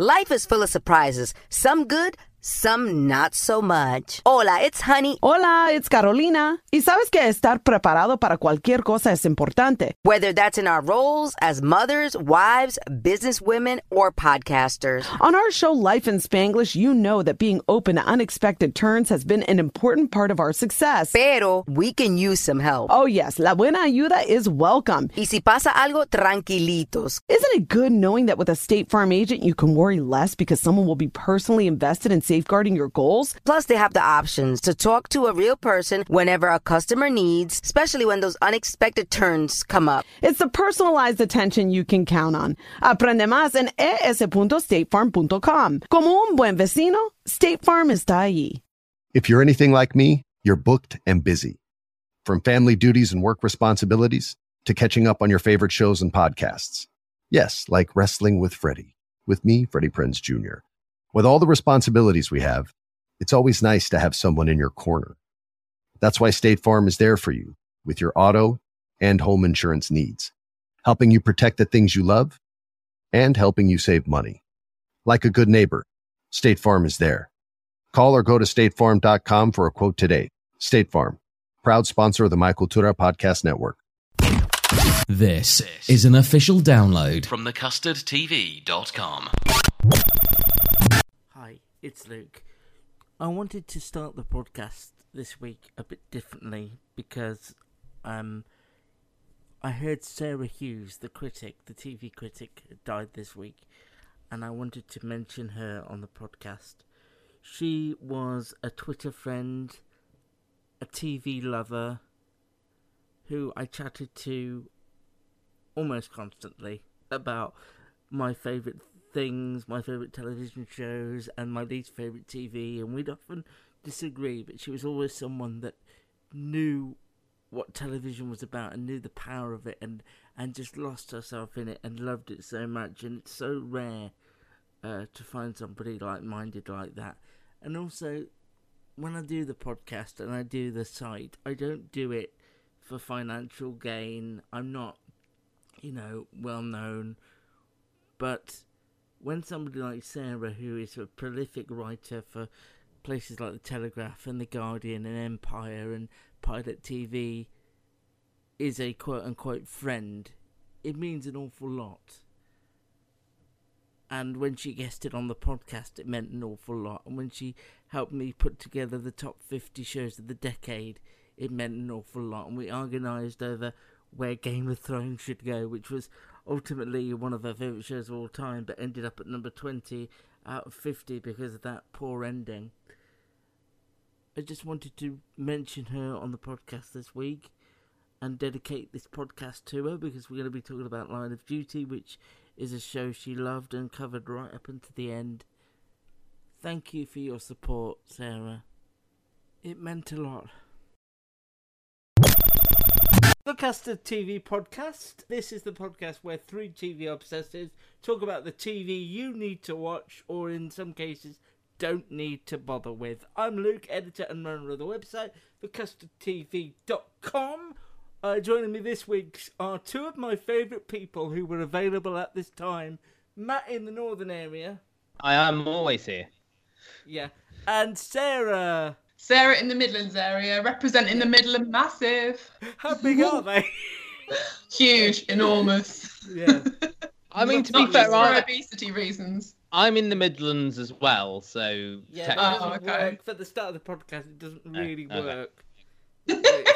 Life is full of surprises, some good, some not so much. Hola, it's Honey. Hola, it's Carolina. Y sabes que estar preparado para cualquier cosa es importante. Whether that's in our roles as mothers, wives, businesswomen, or podcasters. On our show Life in Spanglish, you know that being open to unexpected turns has been an important part of our success. Pero we can use some help. Oh, yes, la buena ayuda is welcome. Y si pasa algo, tranquilitos. Isn't it good knowing that with a State Farm agent, you can worry less because someone will be personally invested in safeguarding your goals? Plus, they have the options to talk to a real person whenever a customer needs, especially when those unexpected turns come up. It's the personalized attention you can count on. Aprende más en es.statefarm.com. Como un buen vecino, State Farm está allí. If you're anything like me, you're booked and busy. From family duties and work responsibilities to catching up on your favorite shows and podcasts. Yes, like Wrestling with Freddie, with me, Freddie Prinze Jr. With all the responsibilities we have, it's always nice to have someone in your corner. That's why State Farm is there for you with your auto and home insurance needs, helping you protect the things you love and helping you save money. Like a good neighbor, State Farm is there. Call or go to statefarm.com for a quote today. State Farm, proud sponsor of the My Cultura Podcast Network. This is an official download from thecustardtv.com. It's Luke. I wanted to start the podcast this week a bit differently because um, I heard Sarah Hughes, the critic, the TV critic, died this week, and I wanted to mention her on the podcast. She was a Twitter friend, a TV lover, who I chatted to almost constantly about my favourite things, my favourite television shows, and my least favourite TV, and we'd often disagree, but she was always someone that knew what television was about and knew the power of it and, and just lost herself in it and loved it so much, and it's so rare uh, to find somebody like minded like that. And also, when I do the podcast and I do the site, I don't do it for financial gain. I'm not, you know, well known. But when somebody like Sarah, who is a prolific writer for places like The Telegraph and The Guardian and Empire and Pilot TV, is a quote unquote friend, it means an awful lot. And when she guested on the podcast, it meant an awful lot. And when she helped me put together the top 50 shows of the decade, it meant an awful lot. And we organised over where Game of Thrones should go, which was ultimately one of her favourite shows of all time, but ended up at number 20 out of 50 because of that poor ending. I just wanted to mention her on the podcast this week and dedicate this podcast to her because we're going to be talking about Line of Duty, which is a show she loved and covered right up until the end. Thank you for your support, Sarah. It meant a lot. The Custard TV podcast. This is the podcast where three TV obsessives talk about the TV you need to watch, or in some cases, don't need to bother with. I'm Luke, editor and runner of the website, thecustardtv.com. Uh, joining me this week are two of my favourite people who were available at this time Matt in the northern area. I am always here. Yeah. And Sarah. Sarah in the Midlands area, representing the Midland Massive. How big are they? Huge, enormous. Yeah. I mean, to be Not fair, for I, obesity reasons. I'm in the Midlands as well, so Yeah, tech- that Oh, doesn't okay. work. For the start of the podcast, it doesn't really okay. work.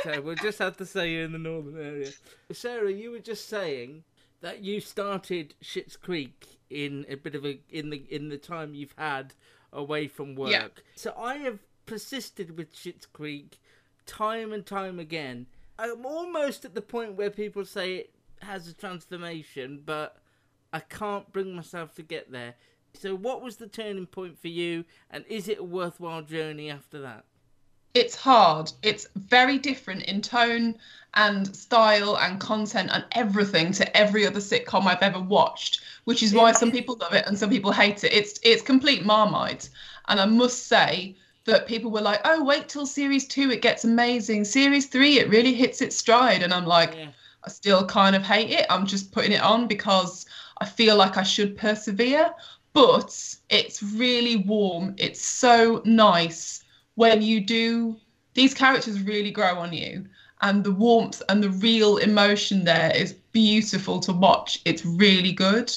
so we'll just have to say you're in the northern area. Sarah, you were just saying that you started Schitt's Creek in a bit of a in the in the time you've had away from work. Yeah. So I have persisted with Schitt's Creek time and time again. I'm almost at the point where people say it has a transformation, but I can't bring myself to get there. So, what was the turning point for you, and is it a worthwhile journey after that? It's hard. It's very different in tone and style and content and everything to every other sitcom I've ever watched, which is why some people love it and some people hate it. It's it's complete marmite. And I must say that people were like, "Oh, wait till series 2 it gets amazing. Series 3 it really hits its stride." And I'm like, Yeah. I still kind of hate it. I'm just putting it on because I feel like I should persevere. but it's really warm. It's so nice when you do. These characters really grow on you, and the warmth and the real emotion there is beautiful to watch. It's really good,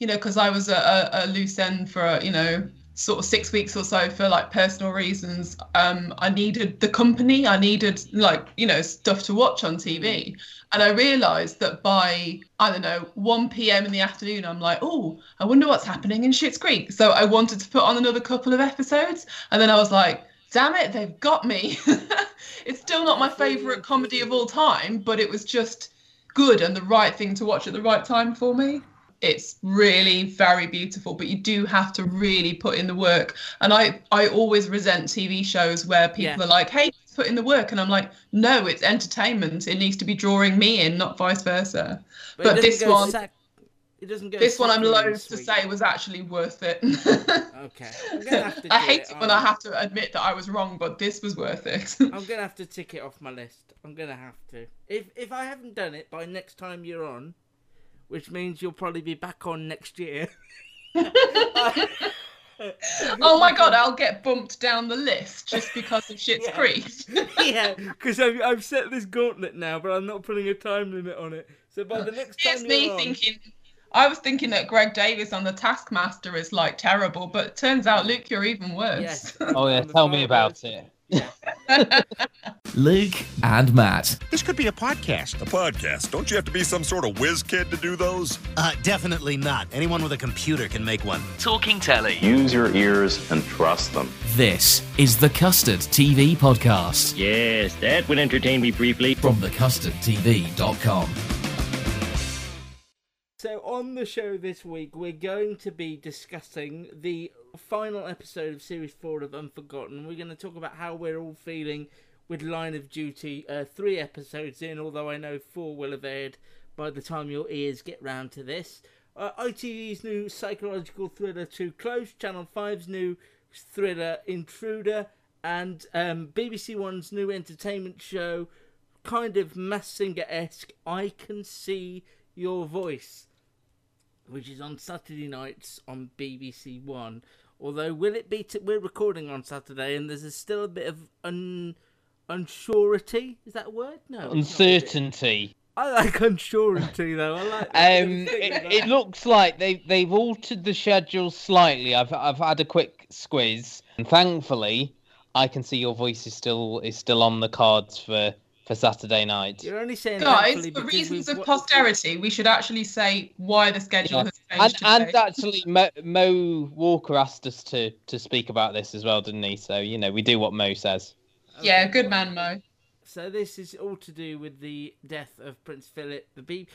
you know, because I was a, a, a loose end for you know sort of six weeks or so for like personal reasons um i needed the company. I needed like you know stuff to watch on tv and i realized that by i don't know 1 p.m in the afternoon i'm like oh i wonder what's happening in Schitt's creek. So i wanted to put on another couple of episodes. And then i was like damn it they've got me. It's still not my favorite comedy of all time but it was just good and the right thing to watch at the right time for me it's really very beautiful but you do have to really put in the work and i i always resent tv shows where people Yeah. are like hey put in the work and i'm like no it's entertainment it needs to be drawing me in not vice versa it but this one sac- it doesn't go. this one i'm loath to say was actually worth it Okay, I'm gonna have to i hate it, it when i um, have to admit that i was wrong but this was worth it I'm gonna have to tick it off my list. I'm gonna have to. If if I haven't done it by next time you're on, which means you'll probably be back on next year. oh my god i'll get bumped down the list just because of Schitt's Yeah. creek yeah, because I've, I've set this gauntlet now, but I'm not putting a time limit on it. So by the next time It's you're me on, thinking. I was thinking that Greg Davies on the Taskmaster is like terrible, but it turns out Luke, you're even worse. yes. Oh yeah, tell me about it. Luke and Matt. This could be a podcast. A podcast. Don't you have to be some sort of whiz kid to do those? Uh, definitely not. Anyone with a computer can make one. Talking telly. Use your ears and trust them. This is the Custard TV podcast Yes, that would entertain me briefly. from thecustardtv.com. So on the show this week, we're going to be discussing the final episode of Series 4 of Unforgotten. We're going to talk about how we're all feeling with Line of Duty, uh, three episodes in, although I know four will have aired by the time your ears get round to this. Uh, ITV's new psychological thriller Too Close, Channel 5's new thriller Intruder, and um, BBC One's new entertainment show, kind of Masked Singer esque, I Can See Your Voice which is on Saturday nights on BBC One. Although, will it be? T- we're recording on Saturday, and there's still a bit of un unsurety. Is that a word? No. it's not, is it? Uncertainty. I like unsurety though. I like. Um, I'm gonna stick it, it looks like they they've altered the schedule slightly. I've I've had a quick squeeze, and thankfully, I can see your voice is still is still on the cards for for Saturday night. You're only saying Guys, for reasons of posterity, we should actually say why the schedule Yeah. has changed. and today. actually, Mo, Mo Walker asked us to to speak about this as well, didn't he? So you know, we do what Mo says. Oh, yeah, good man, Mo. So this is all to do with the death of Prince Philip. The B,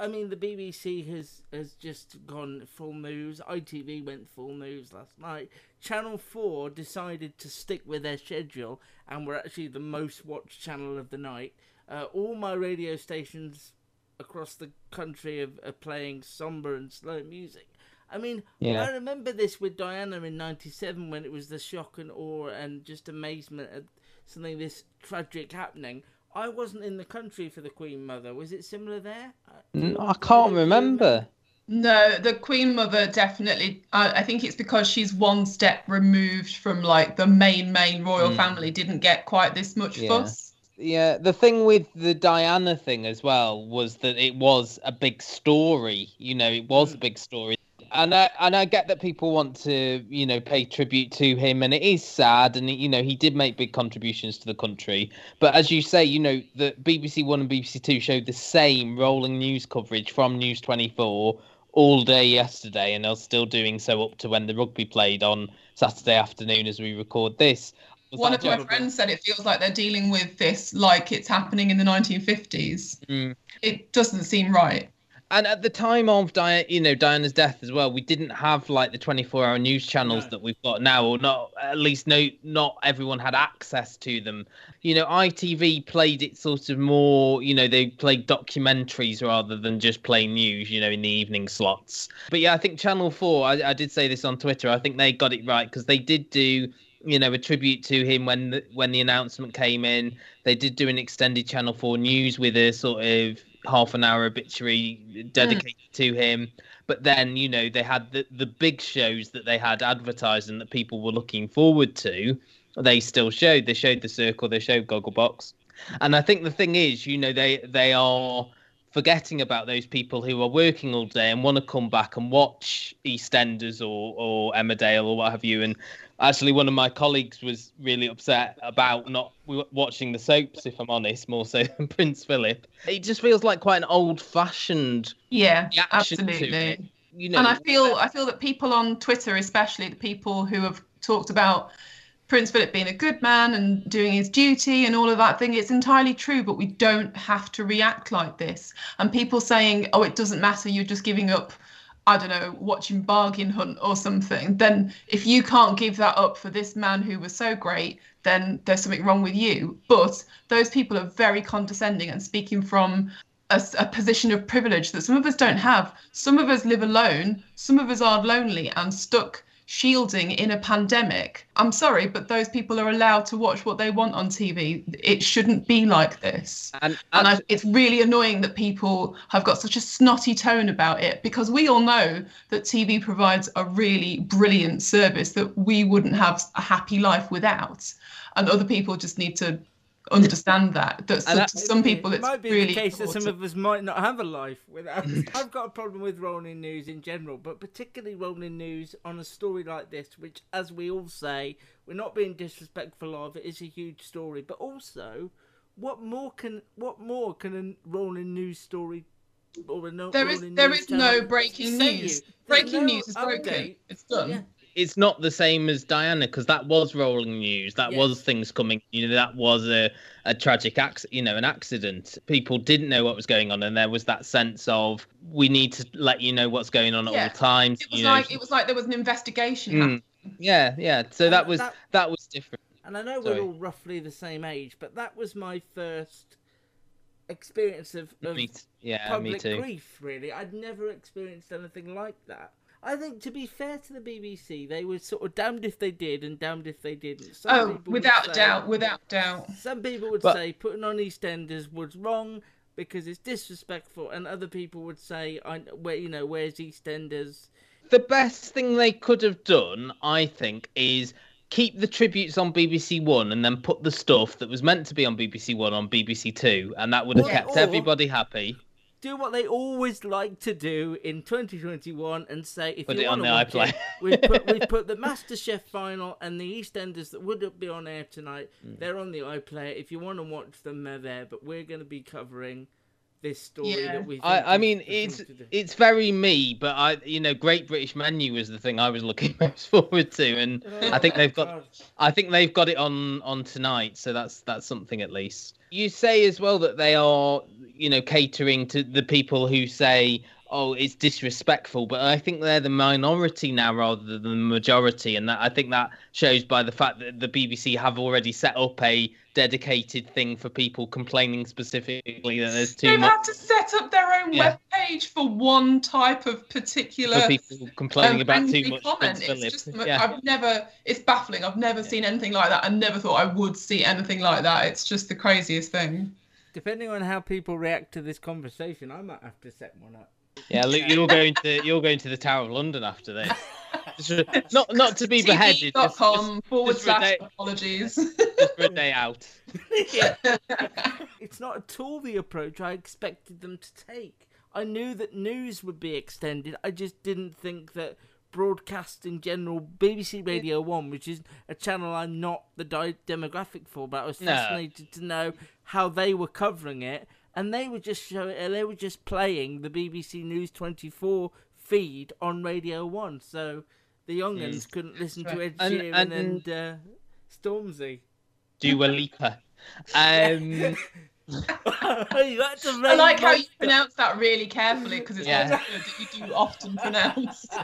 I mean, the BBC has has just gone full news. ITV went full news last night. Channel Four decided to stick with their schedule and were actually the most watched channel of the night. Uh, all my radio stations across the country are, are playing somber and slow music. I mean, Yeah. I remember this with Diana in '97 when it was the shock and awe and just amazement at something this tragic happening. I wasn't in the country for the Queen Mother. Was it similar there? Uh, do N- you- I can't you remember. No, the Queen Mother definitely. I I think it's because she's one step removed from like the main main royal Mm. family. Didn't get quite this much Yeah. fuss. Yeah, the thing with the Diana thing as well was that it was a big story. You know, it was a big story. And I and I get that people want to, you know, pay tribute to him, and it is sad. And you know, he did make big contributions to the country. But as you say, you know, the BBC One and BBC Two showed the same rolling news coverage from News Twenty Four all day yesterday, and are still doing so up to when the rugby played on Saturday afternoon as we record this. Was One of my friends said it feels like they're dealing with this like it's happening in the 1950s. Mm. It doesn't seem right. And at the time of Diana, you know, Diana's death as well, we didn't have like the 24-hour news channels No. that we've got now, or not. At least no, not everyone had access to them. You know, ITV played it sort of more. You know, they played documentaries rather than just playing news. You know, in the evening slots. But yeah, I think Channel Four. I, I did say this on Twitter. I think they got it right because they did do. You know, a tribute to him when the, when the announcement came in. They did do an extended Channel Four news with a sort of half an hour obituary dedicated hmm. to him. But then, you know, they had the, the big shows that they had advertised and that people were looking forward to. They still showed. They showed the Circle. They showed Gogglebox. And I think the thing is, you know, they they are forgetting about those people who are working all day and want to come back and watch EastEnders or or Emmerdale or what have you. And actually, one of my colleagues was really upset about not watching the soaps. If I'm honest, more so than Prince Philip. It just feels like quite an old-fashioned Yeah, reaction to absolutely. it. You know, and I feel I feel that people on Twitter, especially the people who have talked about Prince Philip being a good man and doing his duty and all of that thing, it's entirely true. But we don't have to react like this. And people saying, "Oh, it doesn't matter. You're just giving up." I don't know, watching Bargain Hunt or something. Then, if you can't give that up for this man who was so great, then there's something wrong with you. But those people are very condescending and speaking from a position of privilege that some of us don't have. Some of us live alone, some of us are lonely and stuck shielding in a pandemic. I'm sorry, but those people are allowed to watch what they want on TV. It shouldn't be like this. and, And I, it's really annoying that people have got such a snotty tone about it because we all know that TV provides a really brilliant service that we wouldn't have a happy life without. And other people just need to understand that. That some, that- to some people it it's might be really the case that some of us might not have a life without. I've got a problem with rolling news in general, but particularly rolling news on a story like this, which, as we all say, we're not being disrespectful of. It is a huge story, but also, what more can what more can a rolling news story? Or a no, There is news is no breaking news. Breaking no news is broken. It's done. Yeah. It's not the same as Diana because that was rolling news. That Yes. was things coming. You know, that was a, a tragic accident. You know, an accident. People didn't know what was going on, and there was that sense of we need to let you know what's going on at Yeah. all times. It was you know. like it was like there was an investigation Mm. yeah, yeah. So that was that- that was different. And I know Sorry. we're all roughly the same age, but that was my first experience of, of Me t- yeah, public me too. grief. Really, I'd never experienced anything like that. I think, to be fair to the BBC, they were sort of damned if they did and damned if they didn't. Some Oh, without say- doubt, without doubt. Some people would But- say putting on EastEnders was wrong because it's disrespectful, and other people would say, "I where you know where's EastEnders." the best thing they could have done, I think, is keep the tributes on BBC One and then put the stuff that was meant to be on BBC One on BBC Two, and that would have Yeah, kept or- everybody happy. Do what they always like to do in 2021 and say if Put you it on want to the iPlayer. it, we've put we've put the MasterChef final and the EastEnders that would be on air tonight. Mm. They're on the iPlayer. If you want to watch them, they're there. But we're going to be covering this story Yeah. that we. think I, I mean, it's it's very me, but I, you know, Great British Menu was the thing I was looking most forward to, and I think they've got, God. I think they've got it on on tonight, so that's that's something at least. You say as well that they are, you know, catering to the people who say, "Oh, it's disrespectful," but I think they're the minority now rather than the majority, and that I think that shows by the fact that the BBC have already set up a dedicated thing for people complaining specifically that there's too They've much. had to set up their own Yeah. web page for one type of particular for people complaining um, about angry too much comment. Prince It's just, yeah. I've never. It's baffling. I've never seen anything like that. I never thought I would see anything like that. It's just the craziest thing. Depending on how people react to this conversation, I might have to set one up. Yeah, Luke, you're going to you're going to the Tower of London after this. Just not not to be beheaded, just, just, forward just slash apologies. just for a day out. it's not at all the approach I expected them to take. I knew that news would be extended. I just didn't think that broadcast in general, BBC Radio 1, which is a channel I'm not the di- demographic for, but I was No. fascinated to know how they were covering it. And they were just showing, uh, they were just playing the BBC News 24 feed on Radio 1. So the young'uns couldn't listen to Ed And- Sheeran and- and, uh, Stormzy. Dua Lipa. Um, you had to I raise like how you pronounce that really carefully because it's Yeah. a word that you do often pronounce.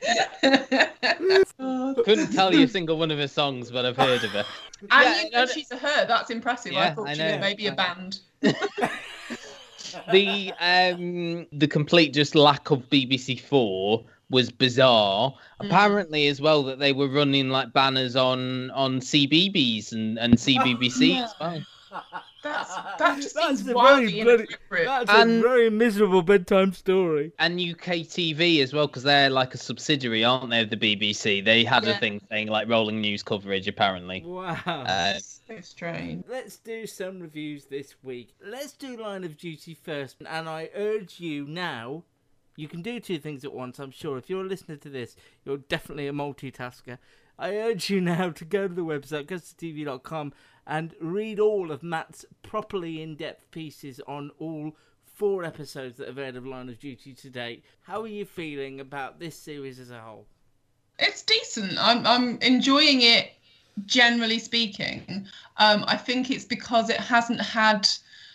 couldn't tell you a single one of her songs, but I've heard of her. And Yeah, you know no, she's a her. That's impressive. I thought I she was know. maybe a band. the um the complete just lack of BBC Four was bizarre. Mm. Apparently, as well, that they were running like banners on on CBeebies and and CBBC yeah. as well. That's that just That's a very bloody, that's And- a very miserable bedtime story. And UK TV as well, because they're like a subsidiary, aren't they, of the BBC? They had a thing saying like rolling news coverage, apparently. Wow. Uh, so strange. Let's do some reviews this week. Let's do Line of Duty first, and I urge you now. You can do two things at once, I'm sure. If you're a listener to this, you're definitely a multitasker. I urge you now to go to the website, custardtv.com, and read all of Matt's properly in depth pieces on all four episodes that have aired of Line of Duty to date. How are you feeling about this series as a whole? It's decent. I'm I'm enjoying it. Generally speaking, um, I think it's because it hasn't had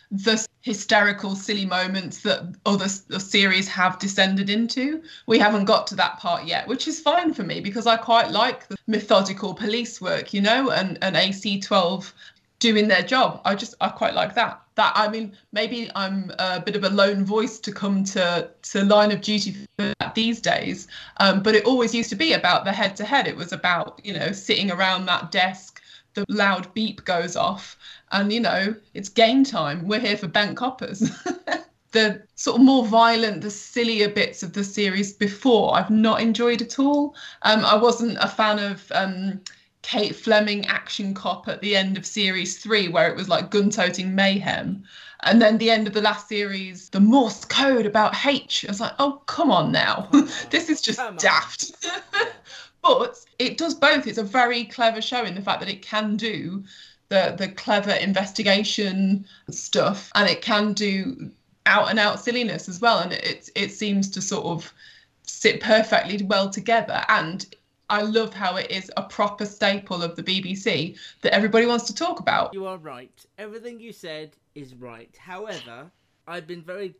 the hysterical, silly moments that other series have descended into. We haven't got to that part yet, which is fine for me because I quite like the methodical police work, you know, and and AC12 doing their job. I just I quite like that. That I mean, maybe I'm a bit of a lone voice to come to to Line of Duty these days, um, but it always used to be about the head to head. It was about you know sitting around that desk. The loud beep goes off, and you know it's game time. We're here for bank coppers. the sort of more violent, the sillier bits of the series before, I've not enjoyed at all. Um, I wasn't a fan of um, Kate Fleming action cop at the end of series three, where it was like gun toting mayhem. And then the end of the last series, the Morse code about H. I was like, oh, come on now. this is just daft. but it does both. It's a very clever show in the fact that it can do the, the clever investigation stuff and it can do out and out silliness as well. And it, it seems to sort of sit perfectly well together. And I love how it is a proper staple of the BBC that everybody wants to talk about. You are right. Everything you said is right. However, I've been very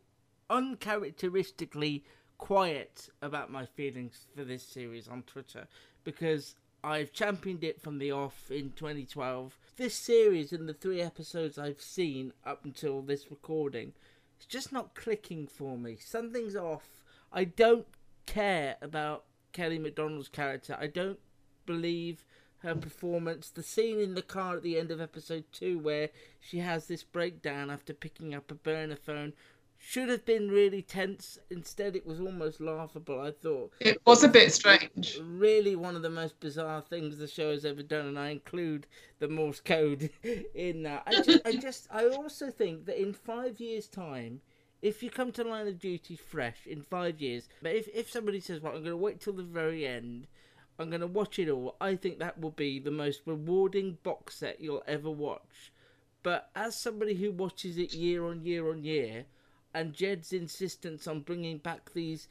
uncharacteristically quiet about my feelings for this series on Twitter because I've championed it from the off in 2012. This series and the three episodes I've seen up until this recording, it's just not clicking for me. Something's off. I don't care about Kelly Macdonald's character. I don't believe her performance. The scene in the car at the end of episode two where she has this breakdown after picking up a burner phone should have been really tense. Instead, it was almost laughable. I thought It was a bit strange. really one of the most bizarre things the show has ever done, and I include the Morse code in that. I just, I just, I also think that in five years' time, if you come to Line of Duty fresh in five years, but if if somebody says, "Well, I'm going to wait till the very end," I'm going to watch it all. I think that will be the most rewarding box set you'll ever watch. But as somebody who watches it year on year on year, and Jed's insistence on bringing back these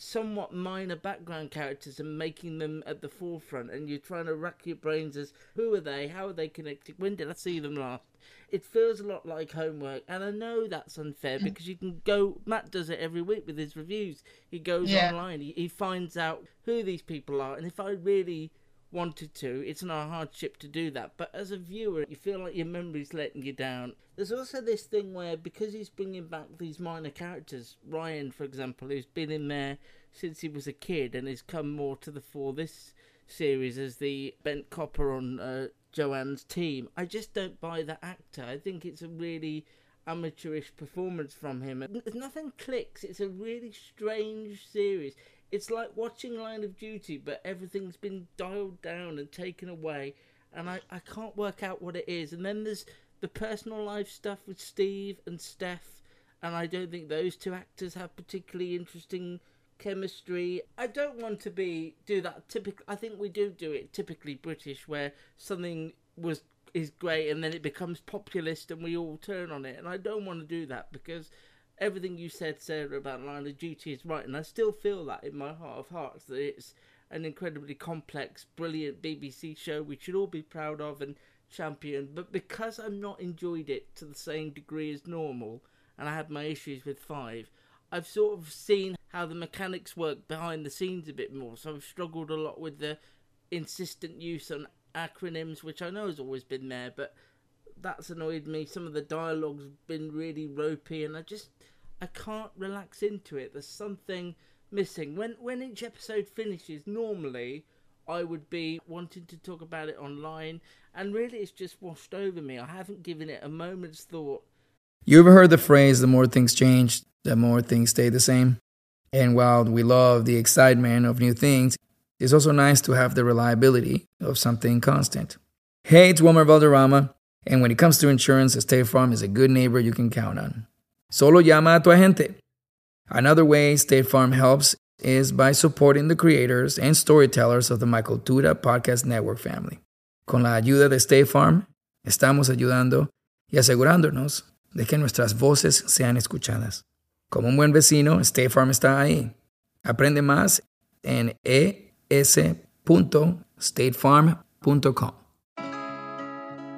somewhat minor background characters and making them at the forefront, and you're trying to rack your brains as who are they, how are they connected, when did I see them last? It feels a lot like homework, and I know that's unfair hmm. because you can go. Matt does it every week with his reviews. He goes Yeah. online, he, he finds out who these people are, and if I really wanted to, it's not a hardship to do that. But as a viewer, you feel like your memory's letting you down. There's also this thing where because he's bringing back these minor characters, Ryan, for example, who's been in there since he was a kid and has come more to the fore this series as the bent copper on uh, Joanne's team. I just don't buy the actor. I think it's a really amateurish performance from him. Nothing clicks. It's a really strange series. It's like watching Line of Duty, but everything's been dialed down and taken away, and I, I can't work out what it is. And then there's the personal life stuff with Steve and Steph, and I don't think those two actors have particularly interesting chemistry. I don't want to be do that typical. I think we do do it typically British, where something was is great and then it becomes populist and we all turn on it. And I don't want to do that because everything you said, Sarah, about Line of Duty is right, and I still feel that in my heart of hearts that it's an incredibly complex, brilliant BBC show we should all be proud of and champion. But because I've not enjoyed it to the same degree as normal, and I had my issues with five, I've sort of seen how the mechanics work behind the scenes a bit more. So I've struggled a lot with the insistent use on acronyms, which I know has always been there, but that's annoyed me. Some of the dialogue's been really ropey, and I just I can't relax into it. There's something missing. When when each episode finishes, normally I would be wanting to talk about it online, and really it's just washed over me. I haven't given it a moment's thought. You ever heard the phrase, the more things change, the more things stay the same? And while we love the excitement of new things, it's also nice to have the reliability of something constant. Hey, it's Wilmer Valderrama, and when it comes to insurance, State Farm is a good neighbor you can count on. Solo llama a tu agente. Another way State Farm helps is by supporting the creators and storytellers of the My Cultura Podcast Network family. Con la ayuda de State Farm, estamos ayudando y asegurándonos de que nuestras voces sean escuchadas. Como un buen vecino, State Farm está ahí. Aprende más en es.statefarm.com.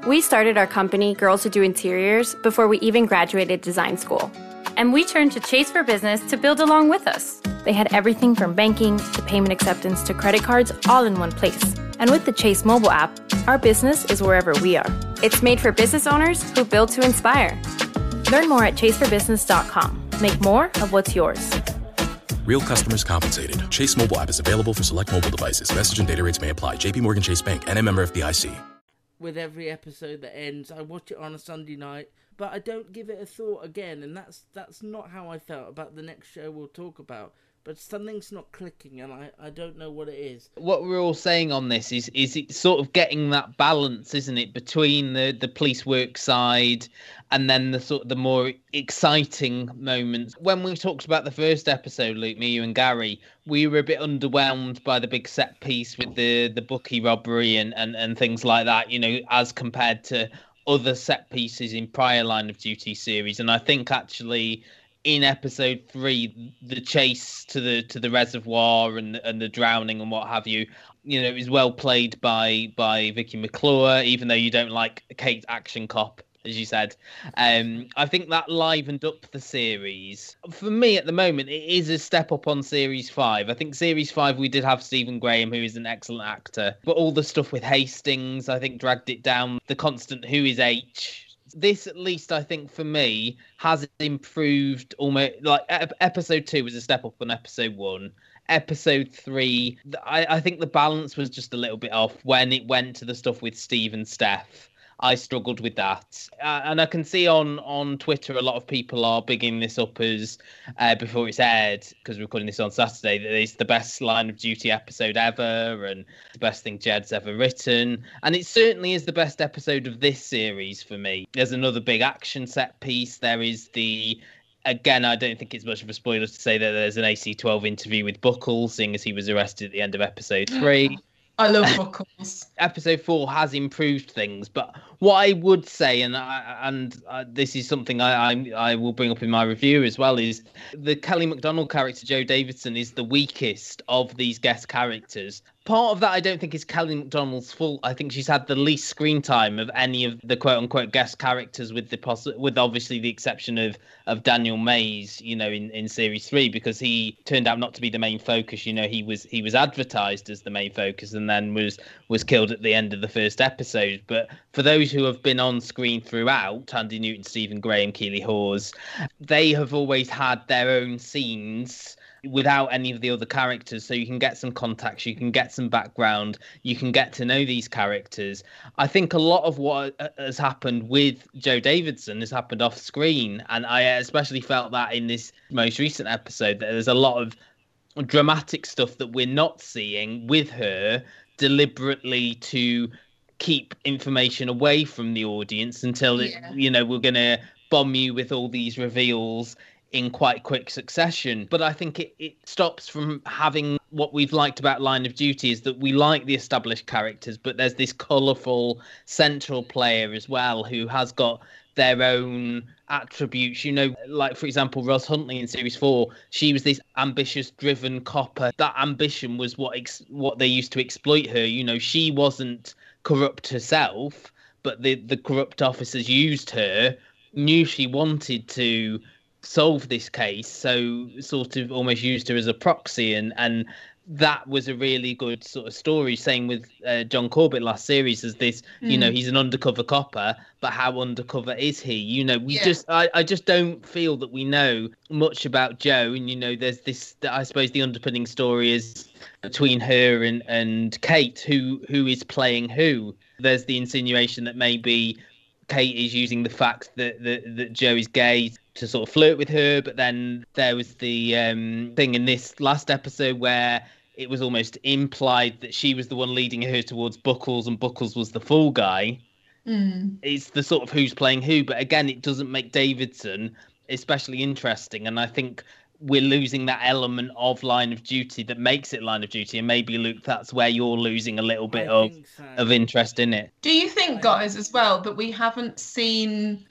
We started our company, Girls Who Do Interiors, before we even graduated design school. And we turned to Chase for Business to build along with us. They had everything from banking to payment acceptance to credit cards all in one place. And with the Chase mobile app, our business is wherever we are. It's made for business owners who build to inspire. Learn more at chaseforbusiness.com. Make more of what's yours. Real customers compensated. Chase mobile app is available for select mobile devices. Message and data rates may apply. JPMorgan Chase Bank and a member FDIC. With every episode that ends, I watch it on a Sunday night, but I don't give it a thought again, and that's that's not how I felt about the next show we'll talk about but something's not clicking and I, I don't know what it is. What we're all saying on this is is it sort of getting that balance, isn't it, between the, the police work side and then the sort of the more exciting moments. When we talked about the first episode, Luke, me, you and Gary, we were a bit underwhelmed by the big set piece with the the bookie robbery and, and, and things like that, you know, as compared to other set pieces in prior line of duty series. And I think actually in episode three, the chase to the to the reservoir and and the drowning and what have you, you know, it was well played by by Vicky McClure, even though you don't like Kate Action Cop, as you said. Um, I think that livened up the series. For me, at the moment, it is a step up on series five. I think series five we did have Stephen Graham, who is an excellent actor, but all the stuff with Hastings, I think, dragged it down. The constant who is H this at least i think for me has improved almost like episode two was a step up on episode one. Episode three I, I think the balance was just a little bit off when it went to the stuff with steve and steph I struggled with that, uh, and I can see on on Twitter a lot of people are bigging this up as uh, before it's aired because we're recording this on Saturday that it's the best line of duty episode ever and the best thing Jed's ever written, and it certainly is the best episode of this series for me. There's another big action set piece. There is the again, I don't think it's much of a spoiler to say that there's an AC12 interview with Buckle, seeing as he was arrested at the end of episode three. I love Buckells. Episode four has improved things, but what I would say, and I, and uh, this is something I, I, I will bring up in my review as well, is the Kelly Macdonald character Jo Davidson is the weakest of these guest characters, part of that I don't think is Kelly Macdonald's fault. I think she's had the least screen time of any of the quote unquote guest characters, with the poss- with obviously the exception of of Daniel Mays, you know, in, in series three, because he turned out not to be the main focus. You know, he was he was advertised as the main focus and then was was killed at the end of the first episode. But for those who have been on screen throughout, Thandie Newton, Stephen Graham, Keeley Hawes, they have always had their own scenes without any of the other characters. So you can get some context you can get some background you can get to know these characters. I think a lot of what uh, has happened with Jo davidson has happened off screen. And i especially felt that in this most recent episode that there's a lot of dramatic stuff that we're not seeing with her deliberately to keep information away from the audience until it, yeah. you know we're going to bomb you with all these reveals in quite quick succession. But I think it, it stops from having what we've liked about Line of Duty is that we like the established characters, but there's this colourful central player as well who has got their own attributes. You know, like for example, Roz Huntley in series four, she was this ambitious, driven copper. That ambition was what ex- what they used to exploit her. You know, she wasn't corrupt herself, but the the corrupt officers used her, knew she wanted to solve this case so sort of almost used her as a proxy and and that was a really good sort of story. Same with uh, John Corbett last series, as this, mm. you know, hmm. he's an undercover copper, but how undercover is he? You know, we yeah. just, I, I just don't feel that we know much about Jo, and you know, there's this, I suppose, the underpinning story is between her and and Kate, who who is playing who. There's the insinuation that maybe Kate is using the fact that that, that Jo is gay to sort of flirt with her, but then there was the um, thing in this last episode where it was almost implied that she was the one leading her towards Buckells and Buckells was the fool guy. Mm. It's the sort of who's playing who, but again, it doesn't make Davidson especially interesting. And I think we're losing that element of line of duty that makes it line of duty. And maybe Luke, that's where you're losing a little bit of so. of interest in it. Do you think, guys, as well, that we haven't seen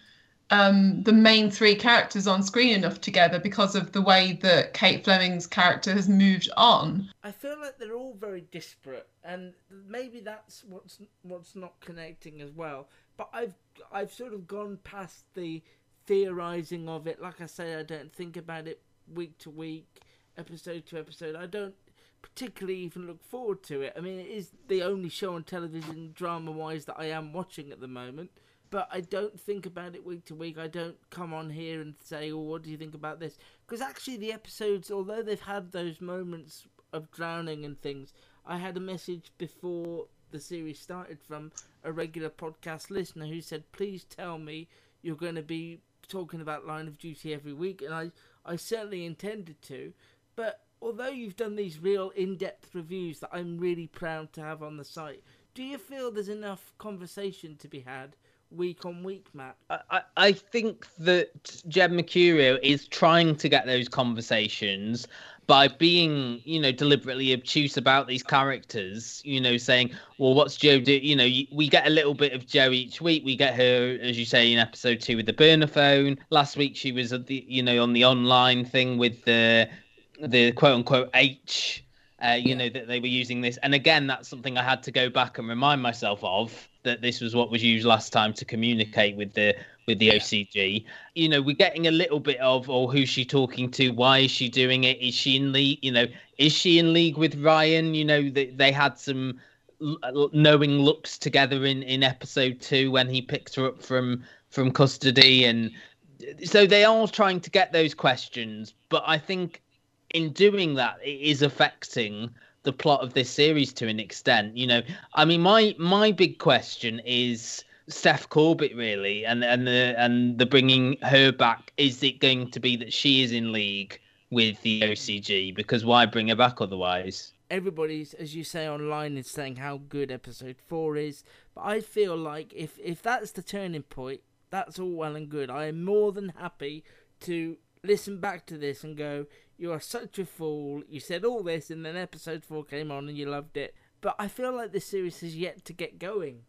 um, the main three characters on screen enough together because of the way that Kate Fleming's character has moved on. I feel like they're all very disparate, and maybe that's what's what's not connecting as well. But I've I've sort of gone past the theorizing of it. Like I say, I don't think about it week to week, episode to episode. I don't particularly even look forward to it. I mean, it is the only show on television drama wise that I am watching at the moment but I don't think about it week to week. I don't come on here and say, "Oh, what do you think about this?" Because actually, the episodes, although they've had those moments of drowning and things, I had a message before the series started from a regular podcast listener who said, "Please tell me you're going to be talking about Line of Duty every week," and I, I certainly intended to, but. Although you've done these real in-depth reviews that I'm really proud to have on the site, do you feel there's enough conversation to be had week on week, Matt? I, I think that Jed Mercurio is trying to get those conversations by being, you know, deliberately obtuse about these characters, you know, saying, well, what's Jo do? You know, we get a little bit of Jo each week. We get her, as you say, in episode two with the burner phone. Last week, she was at the, you know, on the online thing with the, the quote unquote H uh, you yeah. know that they were using this and again that's something i had to go back and remind myself of that this was what was used last time to communicate with the with the yeah. ocg you know we're getting a little bit of oh who's she talking to? Why is she doing it? Is she in league you know is she in league with ryan? You know they, they had some knowing looks together in in episode two when he picked her up from from custody and so they are trying to get those questions but i think in doing that, it is affecting the plot of this series to an extent. You know, I mean, my my big question is Steph Corbett really, and and the and the bringing her back. Is it going to be that she is in league with the OCG? Because why bring her back otherwise? Everybody's, as you say online, is saying how good episode four is, but I feel like if if that's the turning point, that's all well and good. I am more than happy to listen back to this and go, you are such a fool. You said all this, and then episode four came on and you loved it. But I feel like this series has yet to get going.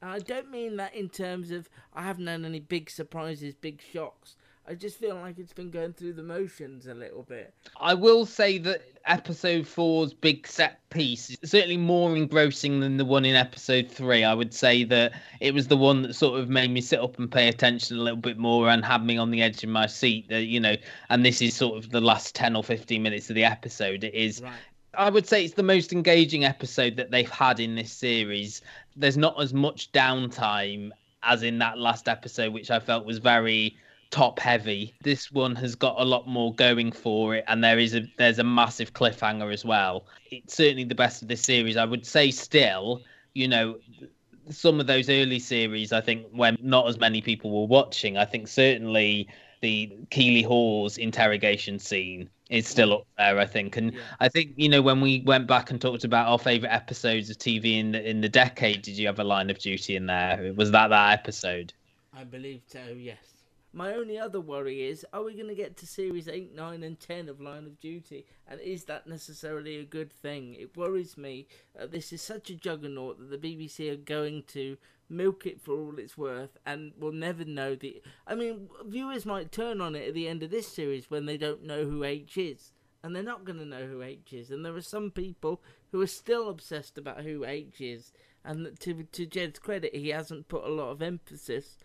And I don't mean that in terms of I haven't had any big surprises, big shocks. I just feel like it's been going through the motions a little bit. I will say that episode four's big set piece is certainly more engrossing than the one in episode three. I would say that it was the one that sort of made me sit up and pay attention a little bit more and had me on the edge of my seat. That you know, and this is sort of the last ten or fifteen minutes of the episode. It is. Right. I would say it's the most engaging episode that they've had in this series. There's not as much downtime as in that last episode, which I felt was very top heavy. This one has got a lot more going for it, and there is a there's a massive cliffhanger as well. It's certainly the best of this series. I would say still, you know, some of those early series, I think when not as many people were watching, I think certainly the Keeley Hawes interrogation scene is still up there, I think. And yeah. I think, you know, when we went back and talked about our favourite episodes of TV in the in the decade, did you have a line of duty in there? Was that that episode? I believe so, yes. My only other worry is, are we going to get to series 8, 9, and 10 of Line of Duty? And is that necessarily a good thing? It worries me this is such a juggernaut that the BBC are going to milk it for all it's worth and we'll never know the. I mean, viewers might turn on it at the end of this series when they don't know who H is. And they're not going to know who H is. And there are some people who are still obsessed about who H is. And to, to Jed's credit, he hasn't put a lot of emphasis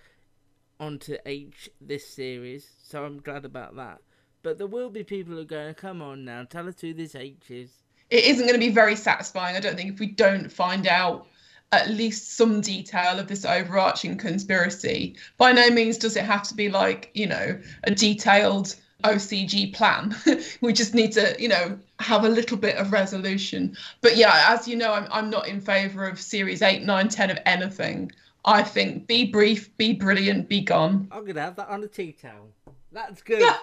onto H this series, so I'm glad about that. But there will be people who are going, come on now, tell us who this H is. it isn't going to be very satisfying. I don't think if we don't find out at least some detail of this overarching conspiracy. By no means does it have to be like, you know, a detailed OCG plan. we just need to, you know, have a little bit of resolution. But yeah, as you know, I'm, I'm not in favour of series 8, 9, 10 of anything. I think be brief, be brilliant, be gone. I'm to have that on a tea towel. That's good. Yeah,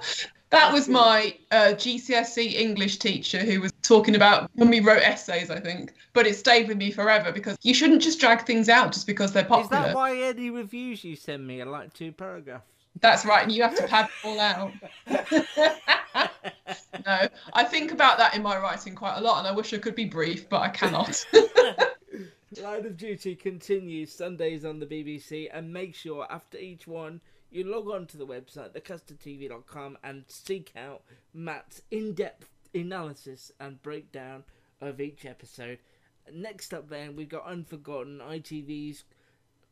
that was my uh, GCSE English teacher who was talking about when we wrote essays, I think. But it stayed with me forever because you shouldn't just drag things out just because they're popular. Is that why any reviews you send me are like two paragraphs? That's right, and you have to pad it all out. no, I think about that in my writing quite a lot, and I wish I could be brief, but I cannot. Line of Duty continues Sundays on the BBC, and make sure after each one you log on to the website, thecustardtv.com, and seek out Matt's in depth analysis and breakdown of each episode. Next up, then, we've got Unforgotten, ITV's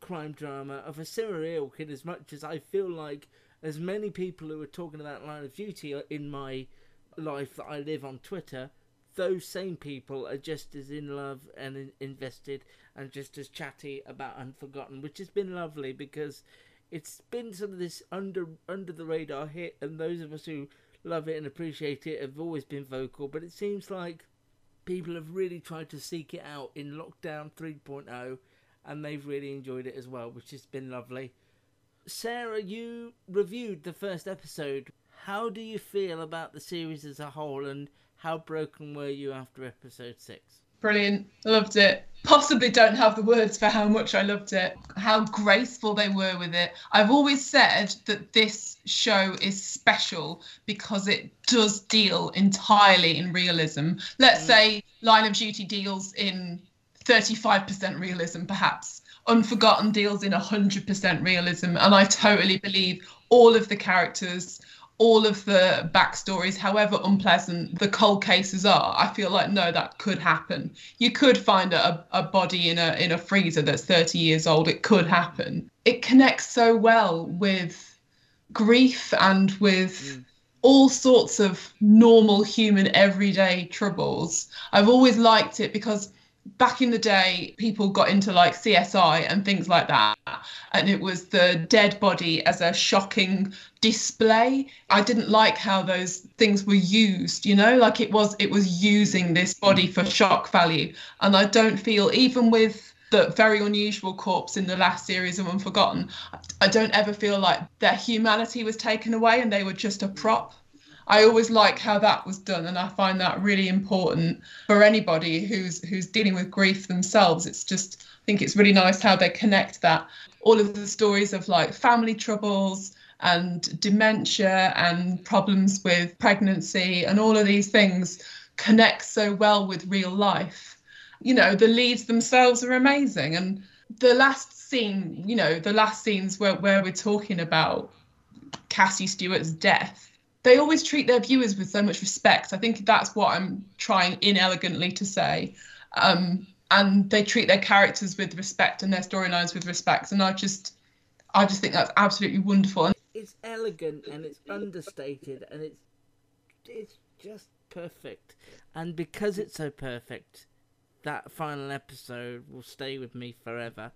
crime drama of a similar ilk, in as much as I feel like as many people who are talking about Line of Duty in my life that I live on Twitter, those same people are just as in love and in- invested and just as chatty about Unforgotten, which has been lovely because it's been sort of this under under the radar hit, and those of us who love it and appreciate it have always been vocal. But it seems like people have really tried to seek it out in Lockdown 3.0, and they've really enjoyed it as well, which has been lovely. Sarah, you reviewed the first episode. How do you feel about the series as a whole, and how broken were you after episode six? Brilliant. Loved it. Possibly don't have the words for how much I loved it, how graceful they were with it. I've always said that this show is special because it does deal entirely in realism. Let's mm. say Line of Duty deals in 35% realism, perhaps. Unforgotten deals in 100% realism. And I totally believe all of the characters all of the backstories, however unpleasant the cold cases are, I feel like no, that could happen. You could find a, a body in a in a freezer that's 30 years old. It could happen. It connects so well with grief and with mm. all sorts of normal human everyday troubles. I've always liked it because back in the day, people got into like CSI and things like that. And it was the dead body as a shocking display. I didn't like how those things were used, you know, like it was it was using this body mm. for shock value. And I don't feel even with the very unusual corpse in the last series of Unforgotten, I don't ever feel like their humanity was taken away and they were just a prop. I always like how that was done, and I find that really important for anybody who's who's dealing with grief themselves. It's just I think it's really nice how they connect that. All of the stories of like family troubles and dementia and problems with pregnancy and all of these things connect so well with real life. You know, the leads themselves are amazing. And the last scene, you know, the last scenes where, where we're talking about Cassie Stewart's death they always treat their viewers with so much respect. I think that's what I'm trying inelegantly to say. Um, and they treat their characters with respect and their storylines with respect. And I just, I just think that's absolutely wonderful. It's elegant and it's understated and it's, it's just perfect. And because it's so perfect, that final episode will stay with me forever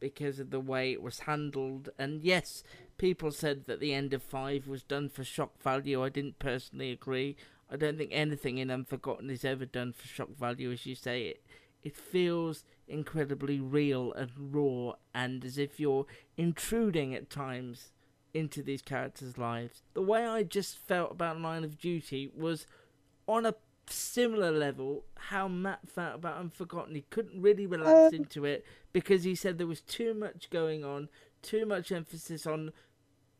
because of the way it was handled. And yes, people said that the end of five was done for shock value. I didn't personally agree. I don't think anything in Unforgotten is ever done for shock value, as you say. It it feels incredibly real and raw, and as if you're intruding at times into these characters' lives. The way I just felt about Line of Duty was on a similar level how Matt felt about Unforgotten. He couldn't really relax um, into it because he said there was too much going on, too much emphasis on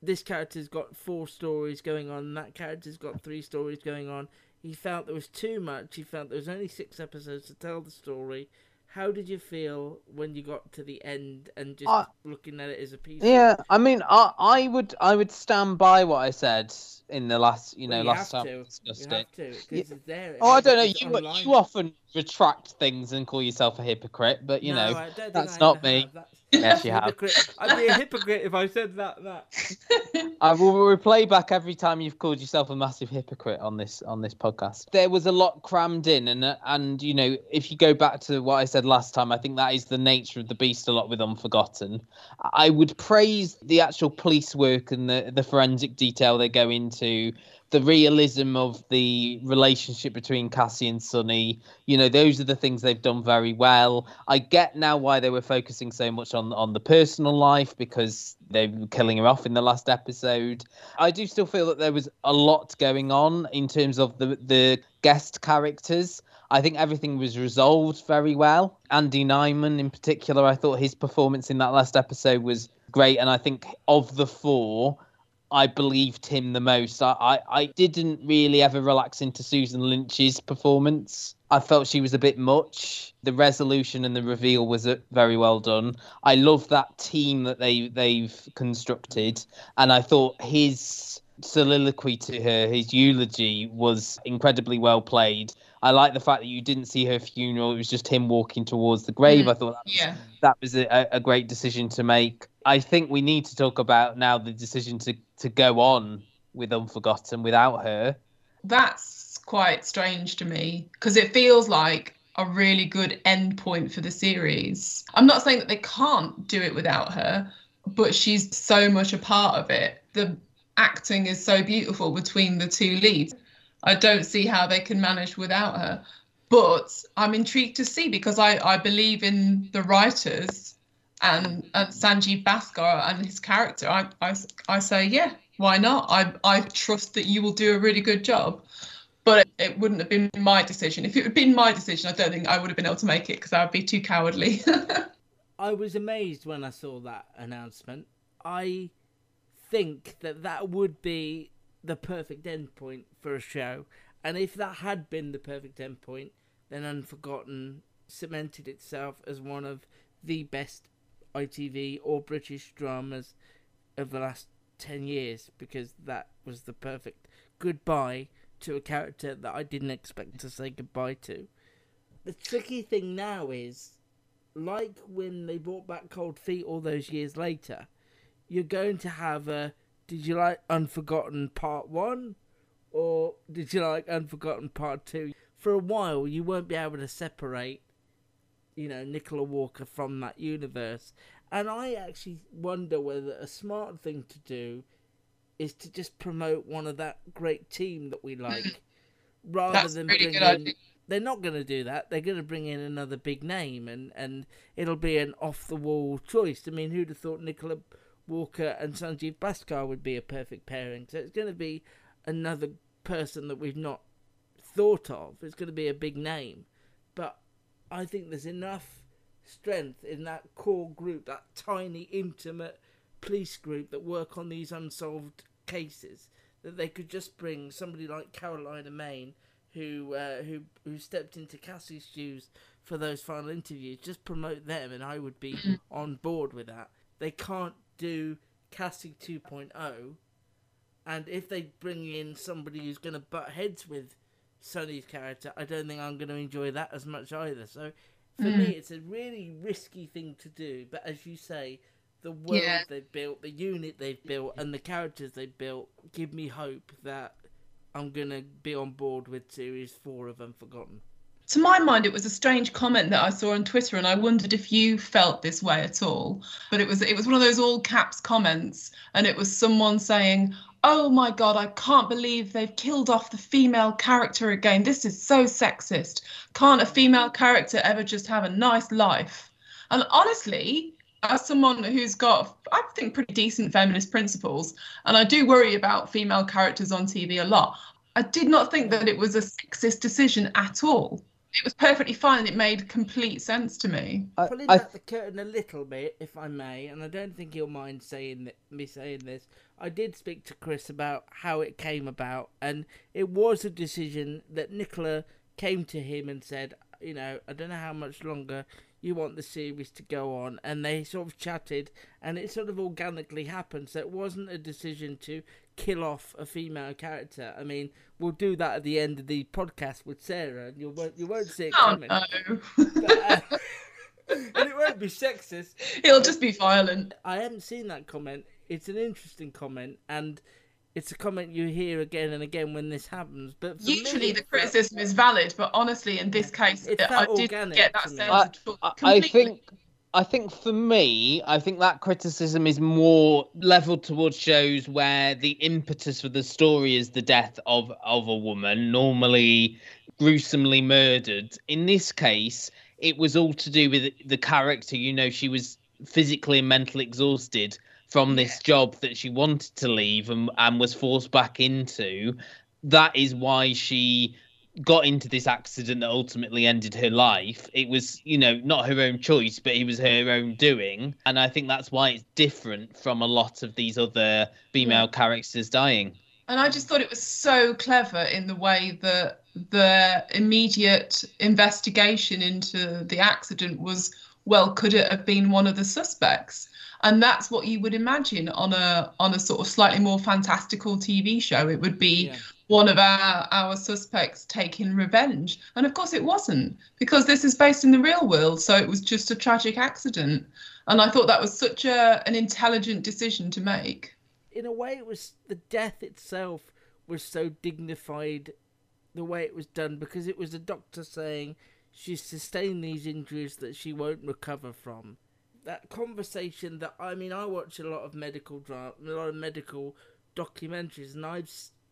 this character's got four stories going on, that character's got three stories going on. He felt there was too much. He felt there was only six episodes to tell the story. How did you feel when you got to the end and just looking at it as a piece? Yeah, I mean, I, I would I would stand by what I said in the last, you know, well, you last time to. we discussed you it. To, yeah. there, oh, I don't know. You you often retract things and call yourself a hypocrite, but you no, know that's not me. That's, Yes, you have. I'd be a hypocrite if I said that. That. I will replay back every time you've called yourself a massive hypocrite on this on this podcast. There was a lot crammed in, and uh, and you know if you go back to what I said last time, I think that is the nature of the beast a lot with Unforgotten. I would praise the actual police work and the the forensic detail they go into the realism of the relationship between Cassie and Sonny, you know, those are the things they've done very well. I get now why they were focusing so much on on the personal life because they were killing her off in the last episode. I do still feel that there was a lot going on in terms of the the guest characters. I think everything was resolved very well. Andy Nyman, in particular, I thought his performance in that last episode was great. And I think of the four, I believed him the most. I, I, I didn't really ever relax into Susan Lynch's performance. I felt she was a bit much. The resolution and the reveal was uh, very well done. I love that team that they they've constructed, and I thought his soliloquy to her, his eulogy, was incredibly well played. I like the fact that you didn't see her funeral; it was just him walking towards the grave. Mm, I thought that was, yeah. that was a, a great decision to make. I think we need to talk about now the decision to to go on with Unforgotten without her. That's quite strange to me because it feels like a really good end point for the series. I'm not saying that they can't do it without her, but she's so much a part of it. The acting is so beautiful between the two leads. I don't see how they can manage without her. But I'm intrigued to see because I, I believe in the writers and, and Sanjeev Bhaskar and his character. I, I, I say, yeah, why not? I, I trust that you will do a really good job. But it, it wouldn't have been my decision. If it had been my decision, I don't think I would have been able to make it because I would be too cowardly. I was amazed when I saw that announcement. I think that that would be the perfect endpoint for a show. And if that had been the perfect endpoint, then Unforgotten cemented itself as one of the best ITV or British dramas of the last 10 years because that was the perfect goodbye to a character that I didn't expect to say goodbye to. The tricky thing now is, like when they brought back Cold Feet all those years later, you're going to have a Did you like Unforgotten Part 1 or Did you like Unforgotten Part 2? For a while, you won't be able to separate, you know, Nicola Walker from that universe. And I actually wonder whether a smart thing to do is to just promote one of that great team that we like, rather That's than bring in. They're not going to do that. They're going to bring in another big name, and and it'll be an off the wall choice. I mean, who'd have thought Nicola Walker and Sanjeev Bhaskar would be a perfect pairing? So it's going to be another person that we've not thought of. It's going to be a big name, but I think there's enough strength in that core group, that tiny, intimate police group that work on these unsolved cases, that they could just bring somebody like Carolina Main, who uh, who who stepped into Cassie's shoes for those final interviews. Just promote them, and I would be on board with that. They can't do Cassie 2.0, and if they bring in somebody who's going to butt heads with Sonny's character, I don't think I'm going to enjoy that as much either. So for Mm. me, it's a really risky thing to do. But as you say, the world Yeah. they've built, the unit they've built, and the characters they've built give me hope that I'm going to be on board with series four of Unforgotten. To my mind, it was a strange comment that I saw on Twitter, and I wondered if you felt this way at all. But it was it was one of those all caps comments, and it was someone saying, "Oh my God, I can't believe they've killed off the female character again. This is so sexist. Can't a female character ever just have a nice life?" And honestly, as someone who's got, I think, pretty decent feminist principles, and I do worry about female characters on TV a lot, I did not think that it was a sexist decision at all. It was perfectly fine and it made complete sense to me. I, Pulling back the curtain a little bit, if I may, and I don't think you'll mind saying th- me saying this. I did speak to Chris about how it came about, and it was a decision that Nicola came to him and said, you know, I don't know how much longer you want the series to go on, and they sort of chatted, and it sort of organically happened. So it wasn't a decision to kill off a female character. I mean, we'll do that at the end of the podcast with Sarah, and you won't you won't see it Oh, no. But, uh, and it won't be sexist. It'll just be violent. I haven't seen that comment. It's an interesting comment, and it's a comment you hear again and again when this happens. But Usually me, the criticism is valid, but honestly, in this case, It I didn't get that sense I. I- I think I think for me, I think that criticism is more leveled towards shows where the impetus for the story is the death of of a woman, normally gruesomely murdered. In this case, it was all to do with the character. You know, she was physically and mentally exhausted from this job that she wanted to leave and, and was forced back into. That is why she got into this accident that ultimately ended her life. It was, you know, not her own choice, but it was her own doing. And I think that's why it's different from a lot of these other female characters dying. And I just thought it was so clever in the way that the immediate investigation into the accident was well, could it have been one of the suspects? And that's what you would imagine on a on a sort of slightly more fantastical TV show. It would be one of our our suspects taking revenge. And of course it wasn't, because this is based in the real world, so it was just a tragic accident. And I thought that was such a an intelligent decision to make. in a way, it was the death itself was so dignified, the way it was done, because it was a doctor saying she's sustained these injuries that she won't recover from. That conversation that I mean, I watch a lot of medical drama, a lot of medical documentaries, and I've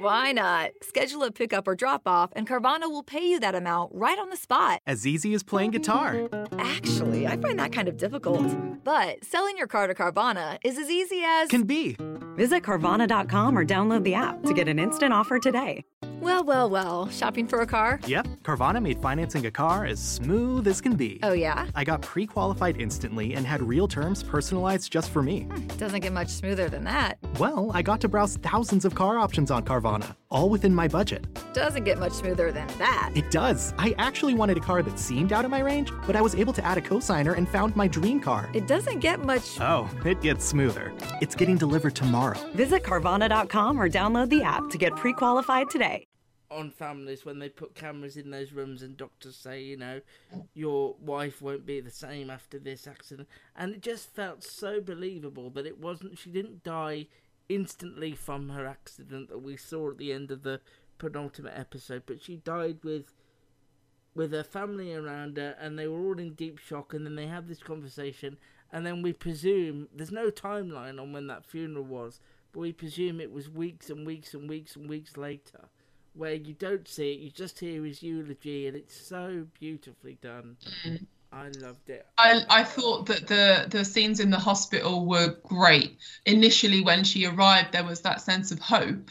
Why not? Schedule a pickup or drop off, and Carvana will pay you that amount right on the spot. As easy as playing guitar. Actually, I find that kind of difficult. But selling your car to Carvana is as easy as. Can be. Visit Carvana.com or download the app to get an instant offer today. Well, well, well. Shopping for a car? Yep, Carvana made financing a car as smooth as can be. Oh, yeah? I got pre qualified instantly and had real terms personalized just for me. Hmm, doesn't get much smoother than that. Well, I got to browse thousands of car options on Carvana, all within my budget. Doesn't get much smoother than that. It does. I actually wanted a car that seemed out of my range, but I was able to add a cosigner and found my dream car. It doesn't get much. Oh, it gets smoother. It's getting delivered tomorrow. Visit Carvana.com or download the app to get pre qualified today. on families when they put cameras in those rooms and doctors say, you know, your wife won't be the same after this accident. And it just felt so believable that it wasn't, she didn't die instantly from her accident that we saw at the end of the penultimate episode, but she died with with her family around her and they were all in deep shock and then they had this conversation and then we presume there's no timeline on when that funeral was but we presume it was weeks and weeks and weeks and weeks later where you don't see it you just hear his eulogy and it's so beautifully done mm. I loved it I, I thought that the the scenes in the hospital were great. Initially, when she arrived, there was that sense of hope,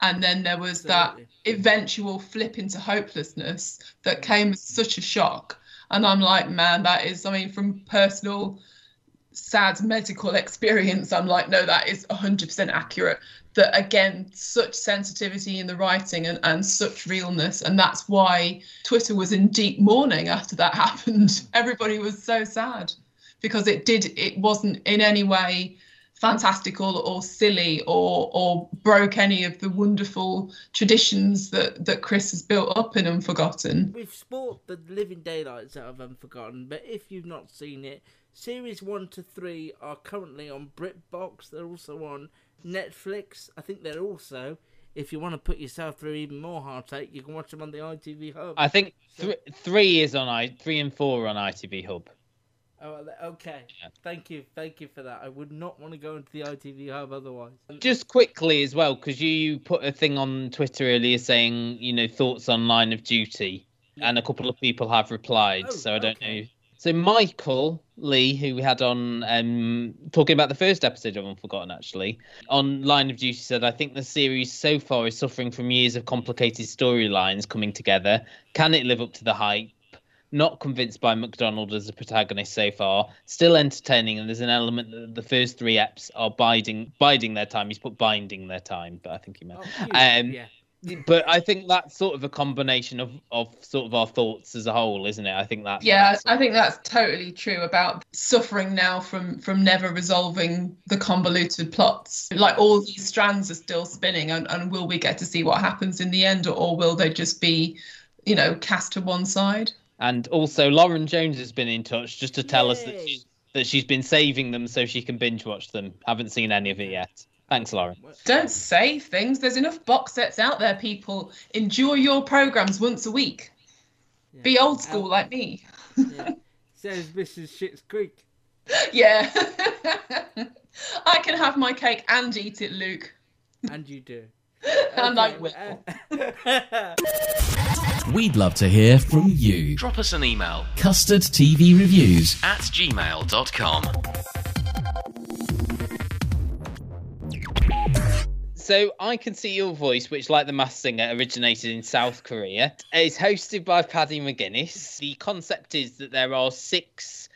and then there was that eventual flip into hopelessness that came as such a shock. And I'm like, man, that is. I mean, from personal sad medical experience, I'm like, no, that is 100% accurate. That again, such sensitivity in the writing and, and such realness. And that's why Twitter was in deep mourning after that happened. Everybody was so sad because it did, it wasn't in any way fantastical or silly or or broke any of the wonderful traditions that that Chris has built up in Unforgotten. we've spoilt the living daylights out of unforgotten but if you've not seen it series 1 to 3 are currently on britbox they're also on netflix i think they're also if you want to put yourself through even more heartache you can watch them on the itv hub I think th- three is on I three and four are on ITV Hub. Oh, okay. Thank you, thank you for that. I would not want to go into the ITV hub otherwise. Just quickly as well, because you put a thing on Twitter earlier saying, you know, thoughts on Line of Duty, and a couple of people have replied. Oh, so I don't know. So Michael Lee, who we had on um, talking about the first episode of Unforgotten, actually on Line of Duty, said, "I think the series so far is suffering from years of complicated storylines coming together. Can it live up to the hype?" Not convinced by Macdonald as a protagonist so far. Still entertaining, and there's an element that the first three eps are biding biding their time. He's put binding their time, but I think he meant. Oh, um, yeah. But I think that's sort of a combination of, of sort of our thoughts as a whole, isn't it? I think that. Yeah, I think that's totally true about suffering now from from never resolving the convoluted plots. Like all these strands are still spinning, and, and will we get to see what happens in the end, or, or will they just be, you know, cast to one side? And also, Lauren Jones has been in touch just to tell Yay. us that she's that she's been saving them so she can binge watch them. Haven't seen any of it yet. Thanks, Lauren. Don't say things. There's enough box sets out there, people. Enjoy your programs once a week. Yeah. Be old school like me. yeah. Says Mrs. Schitt's Creek. Yeah. I can have my cake and eat it, Luke. And you do. and I will. We'd love to hear from you. Drop us an email. CustardTVReviews at gmail.com. So I can see your voice, which, like the Masked Singer, originated in South Korea. It's hosted by Paddy McGuinness. The concept is that there are six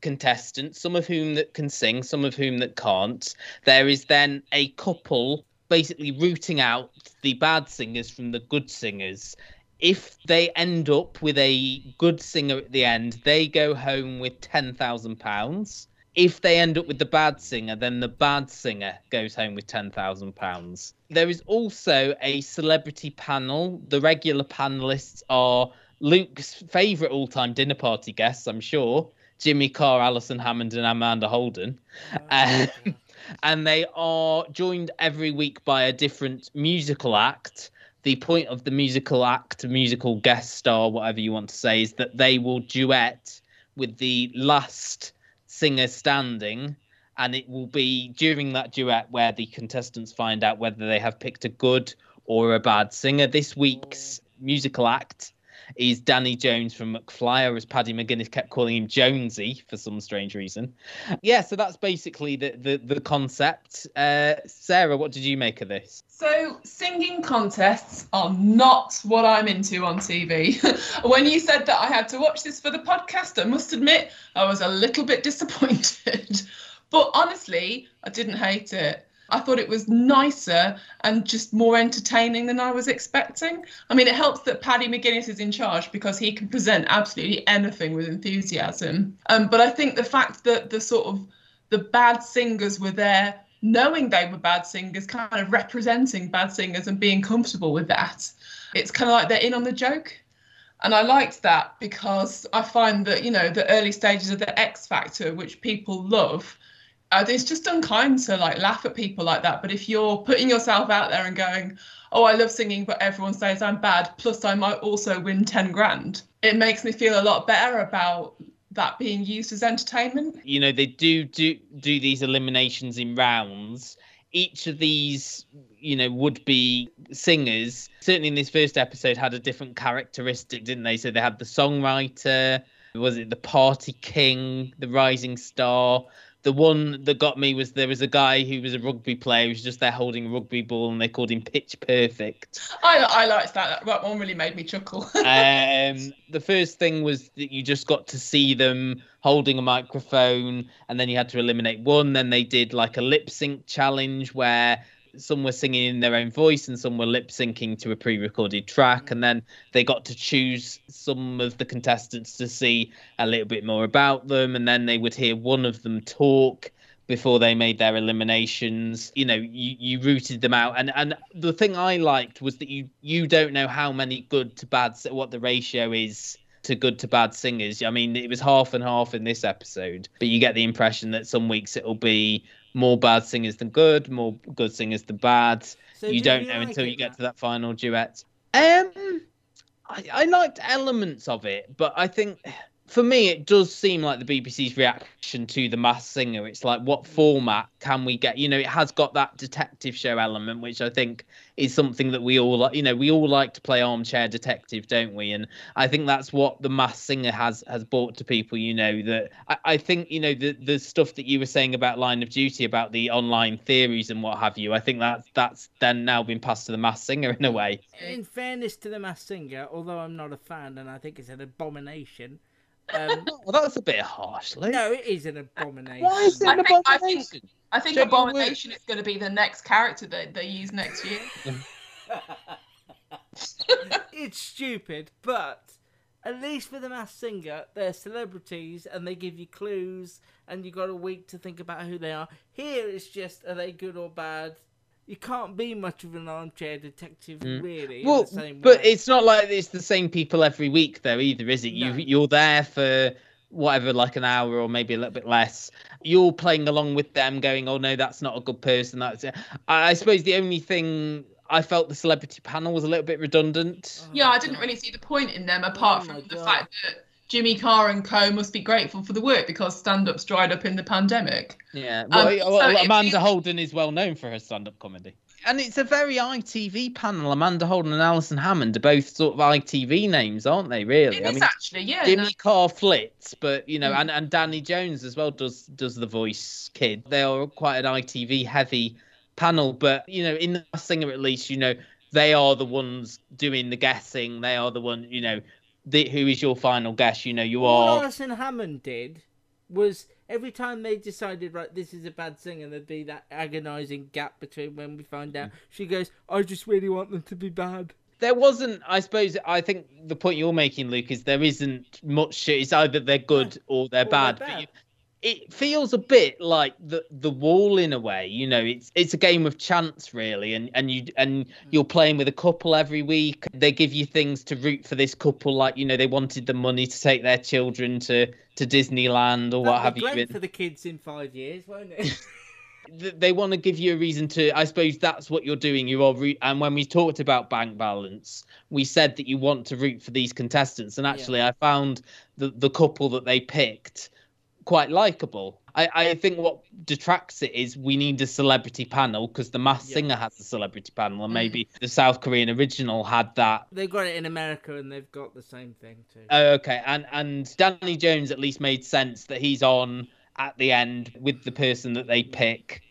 contestants, some of whom that can sing, some of whom that can't. There is then a couple basically rooting out the bad singers from the good singers. If they end up with a good singer at the end, they go home with ten thousand pounds if they end up with the bad singer, then the bad singer goes home with £10,000. There is also a celebrity panel. The regular panelists are Luke's favourite all time dinner party guests, I'm sure Jimmy Carr, Alison Hammond, and Amanda Holden. Um, and they are joined every week by a different musical act. The point of the musical act, musical guest star, whatever you want to say, is that they will duet with the last singer standing and it will be during that duet where the contestants find out whether they have picked a good or a bad singer. This week's musical act is Danny Jones from McFly, or as Paddy McGuinness kept calling him Jonesy for some strange reason. Yeah, so that's basically the the, the concept. Uh, Sarah, what did you make of this? So, singing contests are not what I'm into on TV. when you said that I had to watch this for the podcast, I must admit I was a little bit disappointed. but honestly, I didn't hate it. I thought it was nicer and just more entertaining than I was expecting. I mean, it helps that Paddy McGuinness is in charge because he can present absolutely anything with enthusiasm. Um, but I think the fact that the sort of the bad singers were there knowing they were bad singers, kind of representing bad singers and being comfortable with that. It's kind of like they're in on the joke. And I liked that because I find that, you know, the early stages of the X Factor, which people love, Uh, it's just unkind to like laugh at people like that. But if you're putting yourself out there and going, "Oh, I love singing, but everyone says I'm bad," plus I might also win ten grand, it makes me feel a lot better about that being used as entertainment. You know, they do do do these eliminations in rounds. Each of these, you know, would be singers. Certainly in this first episode, had a different characteristic, didn't they? So they had the songwriter, was it the party king, the rising star, the one that got me was there was a guy who was a rugby player who was just there holding a rugby ball and they called him Pitch Perfect. I, I liked that. That one really made me chuckle. um, the first thing was that you just got to see them holding a microphone and then you had to eliminate one. Then they did like a lip sync challenge where some were singing in their own voice and some were lip syncing to a pre recorded track. And then they got to choose some of the contestants to see a little bit more about them. And then they would hear one of them talk before they made their eliminations. You know, you, you rooted them out. And and the thing I liked was that you you don't know how many good to bad what the ratio is to good to bad singers. I mean, it was half and half in this episode, but you get the impression that some weeks it'll be more bad singers than good, more good singers than bad. So you don't know like until you get to that final duet. Um, I, I liked elements of it, but I think for me, it does seem like the BBC's reaction to the Masked Singer. It's like, what format can we get? You know, it has got that detective show element, which I think is something that we all like. You know, we all like to play armchair detective, don't we? And I think that's what the Masked Singer has has brought to people. You know, that I, I think you know the the stuff that you were saying about Line of Duty, about the online theories and what have you. I think that that's then now been passed to the Masked Singer in a way. In fairness to the Masked Singer, although I'm not a fan and I think it's an abomination um, well, that's a bit harsh, Luke. No, it is an abomination. Why is it an I think, abomination? I think, I think abomination is going to be the next character that they use next year. it's stupid, but at least for the Masked Singer, they're celebrities and they give you clues, and you got a week to think about who they are. Here, it's just are they good or bad? You can't be much of an armchair detective, Mm. really. in Well, the same but way. it's not like it's the same people every week, though, either, is it? You you're there for whatever, like an hour or maybe a little bit less. You're playing along with them, going, "Oh no, that's not a good person." That's it. I, I suppose the only thing I felt the celebrity panel was a little bit redundant. Yeah, I didn't really see the point in them apart from the fact that Jimmy Carr and co must be grateful for the work because stand-ups dried up in the pandemic. Yeah, Um, well, so well, it Amanda Holden is well known for her stand-up comedy. And it's a very ITV panel. Amanda Holden and Alison Hammond are both sort of ITV names, aren't they? Really? It is actually, yeah, Jimmy no. Carr flits, but you know, Mm. and, and Danny Jones as well does does the voice kid. They are quite an ITV heavy panel, but you know, in the singer at least, you know, they are the ones doing the guessing. They are the one, you know, the, who is your final guess? You know, you are. What. Alison Hammond did was every time they decided, right, this is a bad singer, there'd be that agonising gap between when we find Mm. out. She goes, I just really want them to be bad. There wasn't, I suppose. I think the point you're making, Luke, is there isn't much. It's either they're good or they're bad. But you, it feels a bit like the the wall in a way. You know, it's it's a game of chance really, and and you and mm. you're playing with a couple every week. They give you things to root for this couple, like you know they wanted the money to take their children to to Disneyland or what That'd have be you. been. for the kids in five years, won't it? they want to give you a reason to i suppose that's what you're doing you are root and when we talked about bank balance we said that you want to root for these contestants and actually i found the the couple that they picked quite likable I, I think what detracts it is we need a celebrity panel because the masked singer has a celebrity panel and mm. maybe the south korean original had that They've got it in America and they've got the same thing too. Oh, okay. And and Danny Jones at least made sense that he's on at the end with the person that they pick.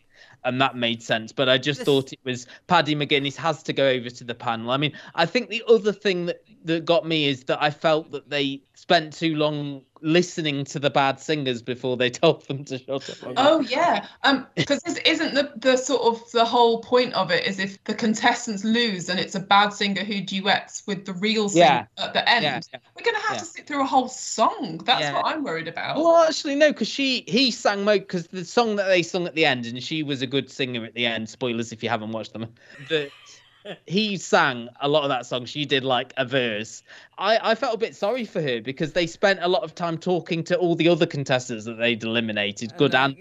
And that made sense. But I just thought it was Paddy McGuinness has to go over to the panel. I mean, I think the other thing that, that got me is that I felt that they spent too long listening to the bad singers before they told them to shut up. Oh yeah, um, because this isn't the the sort of the whole point of it is if the contestants lose and it's a bad singer who duets with the real singer Yeah. at the end, Yeah, yeah. we're gonna have Yeah. to sit through a whole song. That's Yeah. what I'm worried about. Well, actually, no, because she he sang mo because the song that they sung at the end, and she was a good singer at the end. Spoilers if you haven't watched them. The, he sang a lot of that song. She did like a verse. I I felt a bit sorry for her because they spent a lot of time talking to all the other contestants that they'd eliminated, good and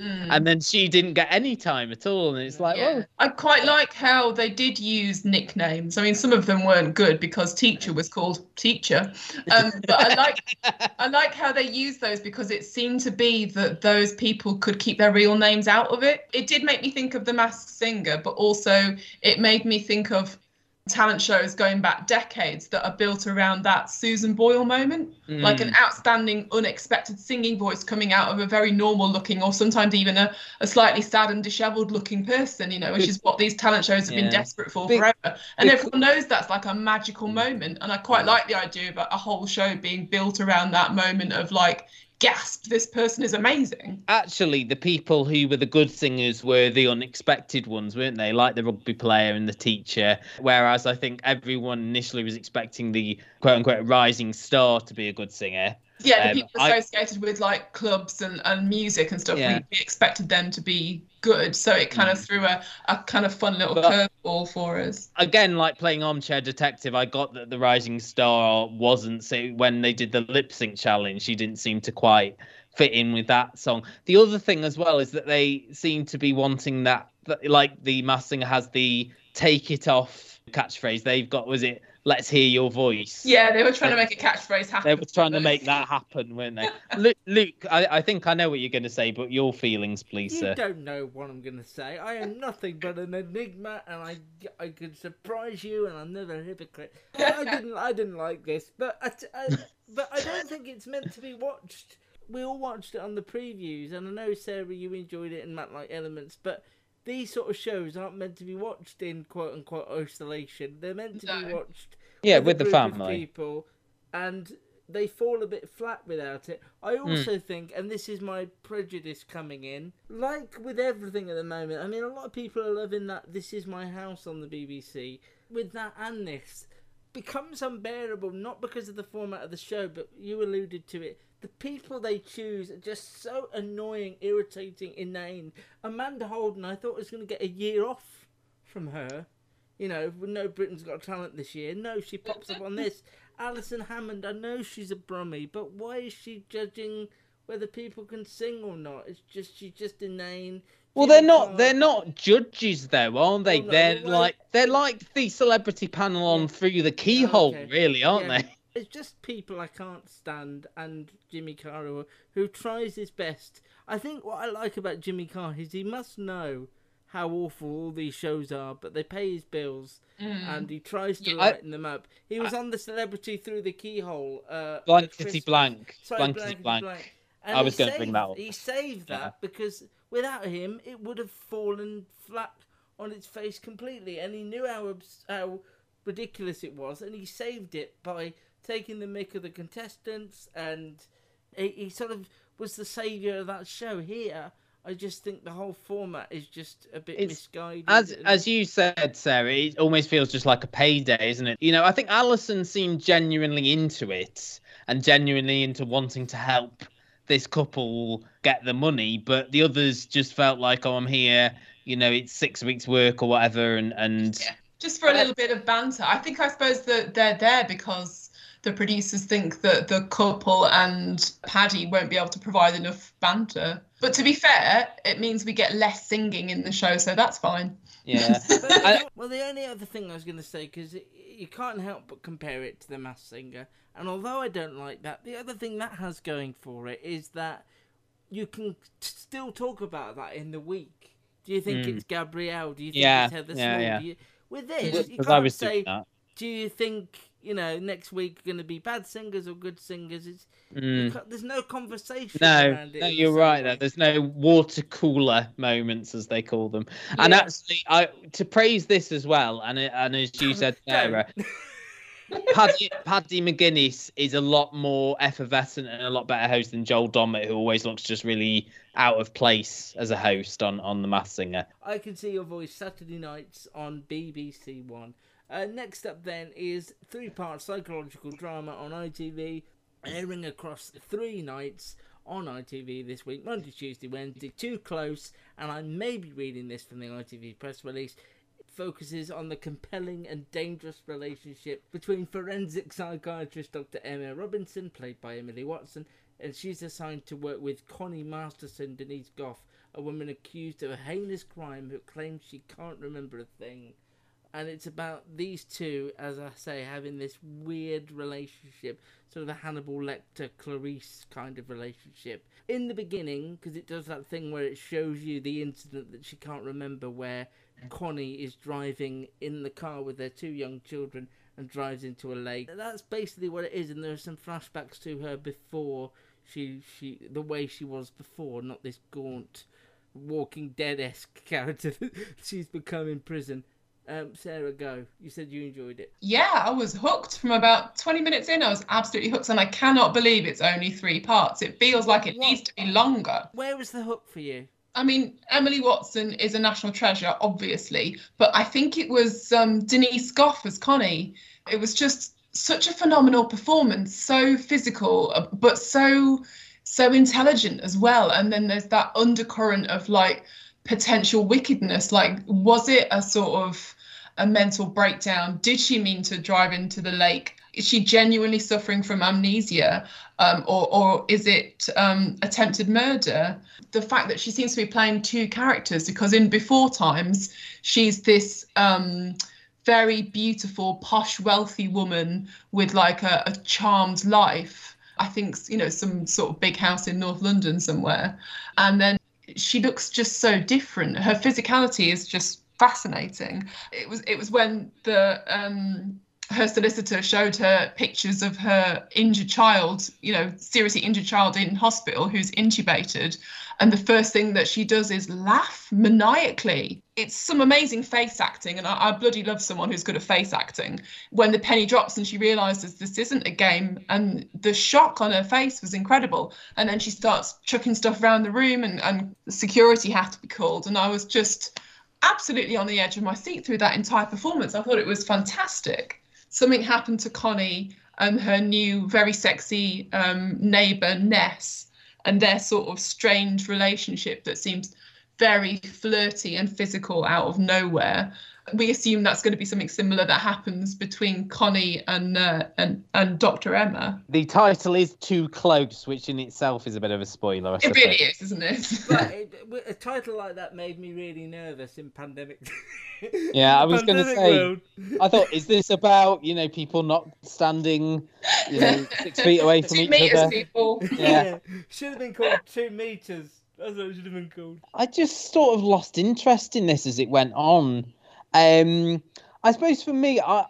Mm. and then she didn't get any time at all. And it's like, Yeah. well, I quite like how they did use nicknames. I mean, some of them weren't good because teacher was called teacher, um, but I like I like how they used those because it seemed to be that those people could keep their real names out of it. It did make me think of the Masked Singer, but also it made me think of talent shows going back decades that are built around that Susan Boyle moment, like an Mm. outstanding, unexpected singing voice coming out of a very normal looking, or sometimes even a, a slightly sad and dishevelled looking person, you know, which is what these talent shows have Yeah. been desperate for forever. And big- everyone knows that's like a magical moment. And I quite like the idea of a a whole show being built around that moment of like, gasp, this person is amazing. actually, the people who were the good singers were the unexpected ones, weren't they? Like the rugby player and the teacher. Whereas I think everyone initially was expecting the quote unquote rising star to be a good singer. Yeah, the Um, people I- associated with like clubs and, and music and stuff, Yeah. we, we expected them to be good. So it kind of hmm. threw a, a kind of fun little curveball for us. again, like playing armchair detective, I got that the rising star wasn't so when they did the lip sync challenge, she didn't seem to quite fit in with that song. The other thing as well is that they seem to be wanting that, that like the masked singer has the take it off catchphrase. They've got was it let's hear your voice. Yeah, they were trying to make a catchphrase happen. They were trying to make that happen, weren't they? Luke, Luke I, I think I know what you're going to say, but your feelings, please, You sir. don't know what I'm gonna say. I am nothing but an enigma, and I I could surprise you, and I'm never a hypocrite. I didn't I didn't like this, but I, I- but I don't think it's meant to be watched. We all watched it on the previews, and I know Sarah, you enjoyed it and Matt like elements, but these sort of shows aren't meant to be watched in quote unquote isolation. They're meant to be watched Yeah, a with the group of family. people, and they fall a bit flat without it. I Hmm. also think, and this is my prejudice coming in, like with everything at the moment. I mean, a lot of people are loving that "This Is My House" on the BBC. with that and this becomes unbearable not because of the format of the show, but you alluded to it. The people they choose are just so annoying, irritating, inane. Amanda Holden, I thought was going to get a year off from her. You know, no Britain's Got Talent this year. No, she pops up on this. Alison Hammond, I know she's a Brummie, but why is she judging whether people can sing or not? It's just she's just inane. Well, they're not. They're not judges, though, aren't they? no, they're well- like they're like the celebrity panel on Through the oh, Keyhole, Okay. really, aren't Yeah, they? It's just people I can't stand, and Jimmy Carr who, who tries his best. I think what I like about Jimmy Carr is he must know how awful all these shows are, but they pay his bills, Mm. and he tries to Yeah, I- lighten them up. He was on the Celebrity Through the Keyhole. Uh, Blankety at blank. Sorry, Blankety blankety blank. And I was he gonna bring that up. He saved that Yeah. because without him, it would have fallen flat on its face completely. And he knew how how ridiculous it was, and he saved it by taking the mick of the contestants, and he, he sort of was the savior of that show. Here, I just think the whole format is just a bit It's- misguided. As as you said, Sarah, it almost feels just like a payday, isn't it? You know, I think Alison seemed genuinely into it and genuinely into wanting to help this couple get the money, but the others just felt like, oh, I'm here. You know, it's six weeks' work or whatever, and and just for a little bit of banter. I think I suppose that they're there because the producers think that the couple and Paddy won't be able to provide enough banter. But to be fair, it means we get less singing in the show, so that's fine. yeah. well, the only other thing I was going to say, because you can't help but compare it to The Masked Singer, and although I don't like that, the other thing that has going for it is that you can t- still talk about that in the week. Do you think Mm. it's Gabrielle? Do you think Yeah, it's Heather yeah, Small? yeah. Do you... With this, you Because I can't was doing say, do you think, you know, next week going to be bad singers or good singers? It's, Mm. There's no conversation No, around it. no, you're right. Though. There's no water cooler moments, as they call them. And actually, I to praise this as well. And and as you said, Sarah, Paddy, Paddy McGuinness is a lot more effervescent and a lot better host than Joel Dommett, who always looks just really out of place as a host on on The Masked Singer. I can see your voice Saturday nights on BBC One. Uh, next up, then, is three-part psychological drama on ITV, airing across three nights on ITV this week: Monday, Tuesday, Wednesday. Too close, and I may be reading this from the ITV press release. Focuses on the compelling and dangerous relationship between forensic psychiatrist Dr. Emma Robinson, played by Emily Watson, and she's assigned to work with Connie Masterson, Denise Gough, a woman accused of a heinous crime who claims she can't remember a thing. And it's about these two, as I say, having this weird relationship, sort of a Hannibal Lecter Clarice kind of relationship. In the beginning, because it does that thing where it shows you the incident that she can't remember, where Connie is driving in the car with their two young children and drives into a lake. That's basically what it is, and there are some flashbacks to her before she she the way she was before, not this gaunt, Walking Dead esque character that she's become in prison. Um, Sarah, go. You said you enjoyed it. Yeah, I was hooked from about 20 minutes in. I was absolutely hooked, and I cannot believe it's only three parts. It feels like it needs to be longer. Where was the hook for you? I mean, Emily Watson is a national treasure, obviously, but I think it was um, Denise Gough as Connie. It was just such a phenomenal performance, so physical, uh, but so so intelligent as well. And then there's that undercurrent of like potential wickedness. Like, was it a sort of a mental breakdown? Did she mean to drive into the lake? Is she genuinely suffering from amnesia, um, or or is it um, attempted murder? The fact that she seems to be playing two characters because in before times she's this um, very beautiful, posh, wealthy woman with like a, a charmed life. I think you know some sort of big house in North London somewhere, and then she looks just so different. Her physicality is just fascinating. It was it was when the um, her solicitor showed her pictures of her injured child, you know, seriously injured child in hospital who's intubated. And the first thing that she does is laugh maniacally. It's some amazing face acting, and I, I bloody love someone who's good at face acting. When the penny drops and she realizes this isn't a game, and the shock on her face was incredible. And then she starts chucking stuff around the room, and, and security had to be called. And I was just absolutely on the edge of my seat through that entire performance. I thought it was fantastic. Something happened to Connie and her new, very sexy um, neighbour, Ness, and their sort of strange relationship that seems very flirty and physical out of nowhere we assume that's going to be something similar that happens between Connie and uh, and and Dr. Emma. The title is too close, which in itself is a bit of a spoiler. I it really is, isn't it? but it, a title like that made me really nervous in pandemic. yeah, I was going to say. World. I thought, is this about you know people not standing, you know, six feet away from two each meters, other? People. Yeah. yeah, should have been called two meters. That's what it should have been called. I just sort of lost interest in this as it went on. Um, I suppose for me, I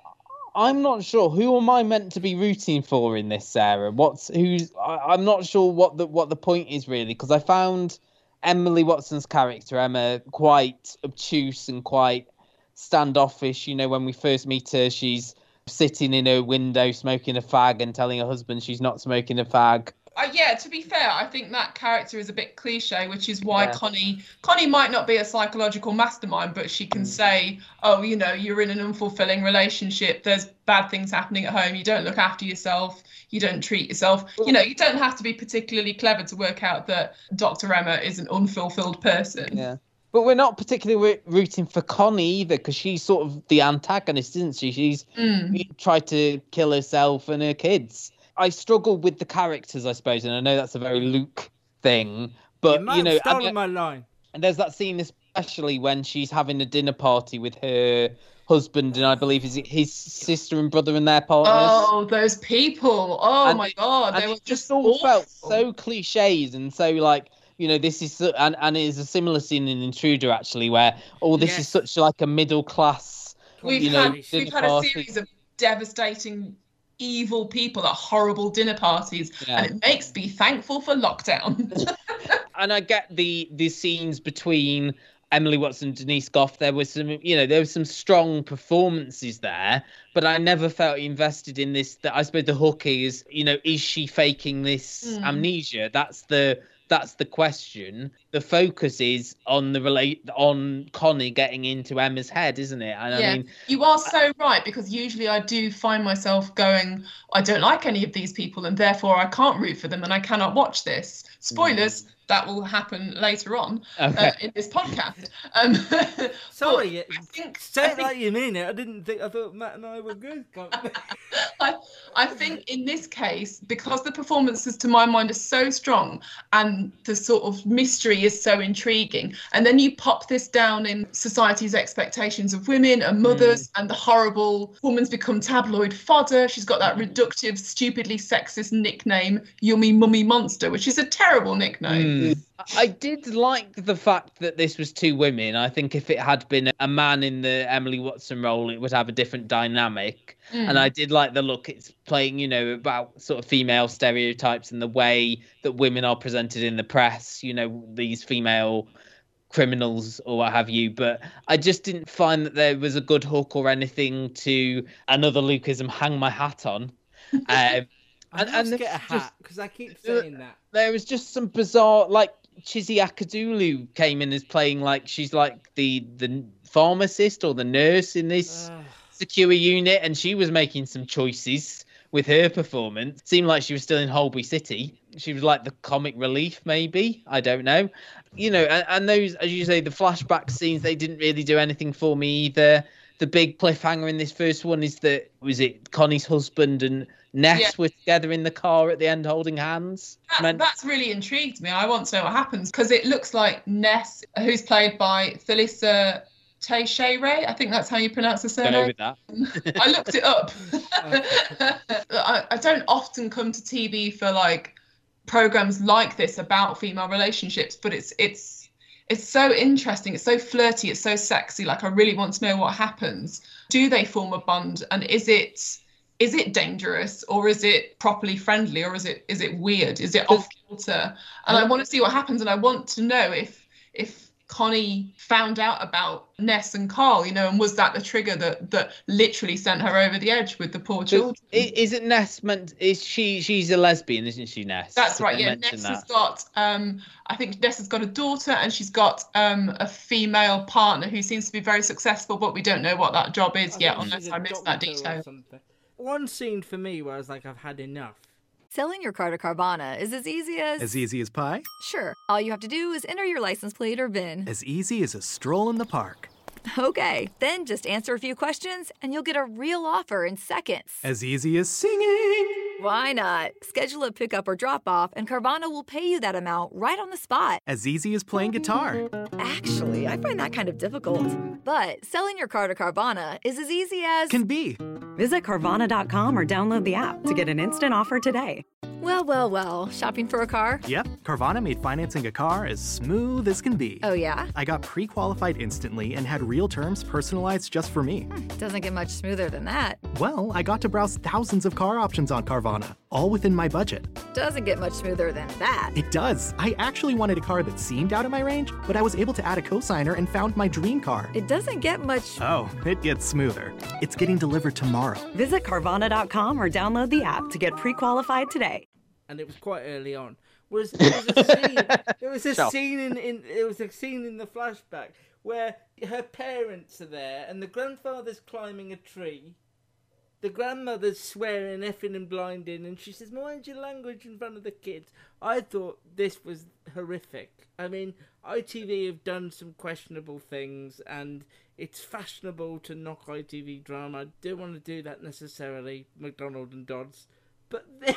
I'm not sure who am I meant to be rooting for in this, Sarah. What's who's I, am not sure what the what the point is really because I found Emily Watson's character Emma quite obtuse and quite standoffish. You know, when we first meet her, she's sitting in her window smoking a fag and telling her husband she's not smoking a fag uh, yeah, to be fair, I think that character is a bit cliche, which is why yeah. Connie Connie might not be a psychological mastermind, but she can mm. say, "Oh, you know, you're in an unfulfilling relationship. There's bad things happening at home. You don't look after yourself. You don't treat yourself. You know, you don't have to be particularly clever to work out that Dr. Emma is an unfulfilled person." Yeah. But we're not particularly rooting for Connie either, because she's sort of the antagonist, isn't she? She's mm. tried to kill herself and her kids. I struggle with the characters, I suppose, and I know that's a very Luke thing, but you, you know, stolen and, my line. And there's that scene, especially when she's having a dinner party with her husband and I believe is his sister and brother and their partners. Oh, those people! Oh and my god, they were just all awful. felt so cliches and so like you know this is and and it is a similar scene in Intruder actually where oh this yes. is such like a middle class. We've you had we've had a series of devastating evil people at horrible dinner parties, yeah. and it makes me thankful for lockdown. and I get the the scenes between Emily Watson, Denise Gough. There was some, you know, there was some strong performances there, but I never felt invested in this. That I suppose the hook is, you know, is she faking this mm. amnesia? That's the that's the question. The focus is on the relate on Connie getting into Emma's head, isn't it? And yeah, I mean, you are so right because usually I do find myself going, I don't like any of these people, and therefore I can't root for them, and I cannot watch this. Spoilers. Mm that will happen later on uh, okay. uh, in this podcast. Um, Sorry, I think say it like you mean it. I didn't think. I thought Matt and I were good. I, I think in this case, because the performances to my mind are so strong and the sort of mystery is so intriguing, and then you pop this down in society's expectations of women and mothers, mm. and the horrible woman's become tabloid fodder. She's got that reductive, stupidly sexist nickname, Yummy Mummy Monster, which is a terrible nickname. Mm. I did like the fact that this was two women. I think if it had been a man in the Emily Watson role, it would have a different dynamic. Mm. And I did like the look it's playing, you know, about sort of female stereotypes and the way that women are presented in the press, you know, these female criminals or what have you. But I just didn't find that there was a good hook or anything to another Lukeism hang my hat on. Um, I and, and get a hat because I keep saying that. There was just some bizarre, like Chizzy Akudolu came in as playing like she's like the the pharmacist or the nurse in this secure unit, and she was making some choices with her performance. Seemed like she was still in Holby City. She was like the comic relief, maybe. I don't know. You know, and, and those, as you say, the flashback scenes, they didn't really do anything for me either. The big cliffhanger in this first one is that was it Connie's husband and Ness yeah. were together in the car at the end holding hands. That, Meant... That's really intrigued me. I want to know what happens because it looks like Ness, who's played by Thalissa Teixeira, I think that's how you pronounce the surname. with that. I looked it up. I, I don't often come to TV for like programs like this about female relationships, but it's it's it's so interesting. It's so flirty. It's so sexy. Like I really want to know what happens. Do they form a bond, and is it is it dangerous or is it properly friendly or is it is it weird is it off kilter and i want to see what happens and i want to know if if Connie found out about Ness and Carl, you know, and was that the trigger that that literally sent her over the edge with the poor children? Isn't Ness meant? Is she? She's a lesbian, isn't she, Ness? That's right. Yeah, Ness that? has got. Um, I think Ness has got a daughter, and she's got um a female partner who seems to be very successful, but we don't know what that job is yet, unless she's I a missed that doctor or detail. Something. One scene for me where I was like, I've had enough. Selling your car to Carvana is as easy as. As easy as pie? Sure. All you have to do is enter your license plate or VIN. As easy as a stroll in the park. Okay, then just answer a few questions and you'll get a real offer in seconds. As easy as singing. Why not? Schedule a pickup or drop off, and Carvana will pay you that amount right on the spot. As easy as playing guitar. Actually, I find that kind of difficult. But selling your car to Carvana is as easy as. Can be. Visit Carvana.com or download the app to get an instant offer today. Well, well, well. Shopping for a car? Yep, Carvana made financing a car as smooth as can be. Oh, yeah? I got pre qualified instantly and had real terms personalized just for me. Hmm, doesn't get much smoother than that. Well, I got to browse thousands of car options on Carvana, all within my budget. Doesn't get much smoother than that. It does. I actually wanted a car that seemed out of my range, but I was able to add a cosigner and found my dream car. It doesn't get much. Oh, it gets smoother. It's getting delivered tomorrow. Visit Carvana.com or download the app to get pre qualified today. and it was quite early on. Was there was a scene? There was a Sure. scene in, in there was a scene in the flashback where her parents are there and the grandfather's climbing a tree. The grandmother's swearing, effing and blinding, and she says, "Mind your language in front of the kids." I thought this was horrific. I mean, ITV have done some questionable things, and it's fashionable to knock ITV drama. I don't want to do that necessarily, McDonald and Dodds, but.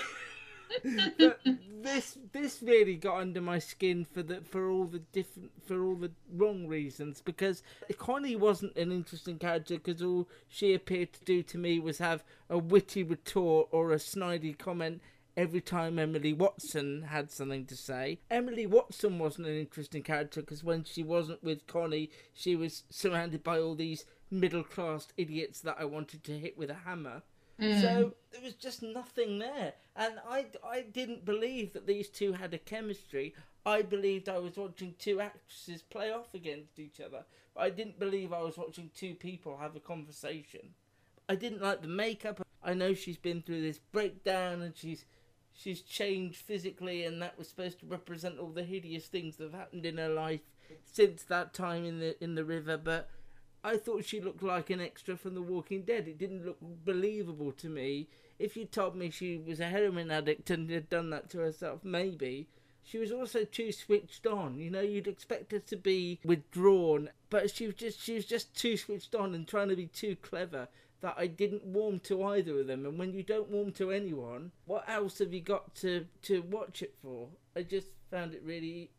this this really got under my skin for the for all the different for all the wrong reasons because Connie wasn't an interesting character because all she appeared to do to me was have a witty retort or a snidey comment every time Emily Watson had something to say. Emily Watson wasn't an interesting character because when she wasn't with Connie, she was surrounded by all these middle class idiots that I wanted to hit with a hammer. Mm. So there was just nothing there, and I, I didn't believe that these two had a chemistry. I believed I was watching two actresses play off against each other. I didn't believe I was watching two people have a conversation. I didn't like the makeup. I know she's been through this breakdown and she's she's changed physically, and that was supposed to represent all the hideous things that have happened in her life since that time in the in the river. But I thought she looked like an extra from The Walking Dead. It didn't look believable to me. If you told me she was a heroin addict and had done that to herself, maybe. She was also too switched on. You know, you'd expect her to be withdrawn, but she was just she was just too switched on and trying to be too clever that I didn't warm to either of them. And when you don't warm to anyone, what else have you got to to watch it for? I just found it really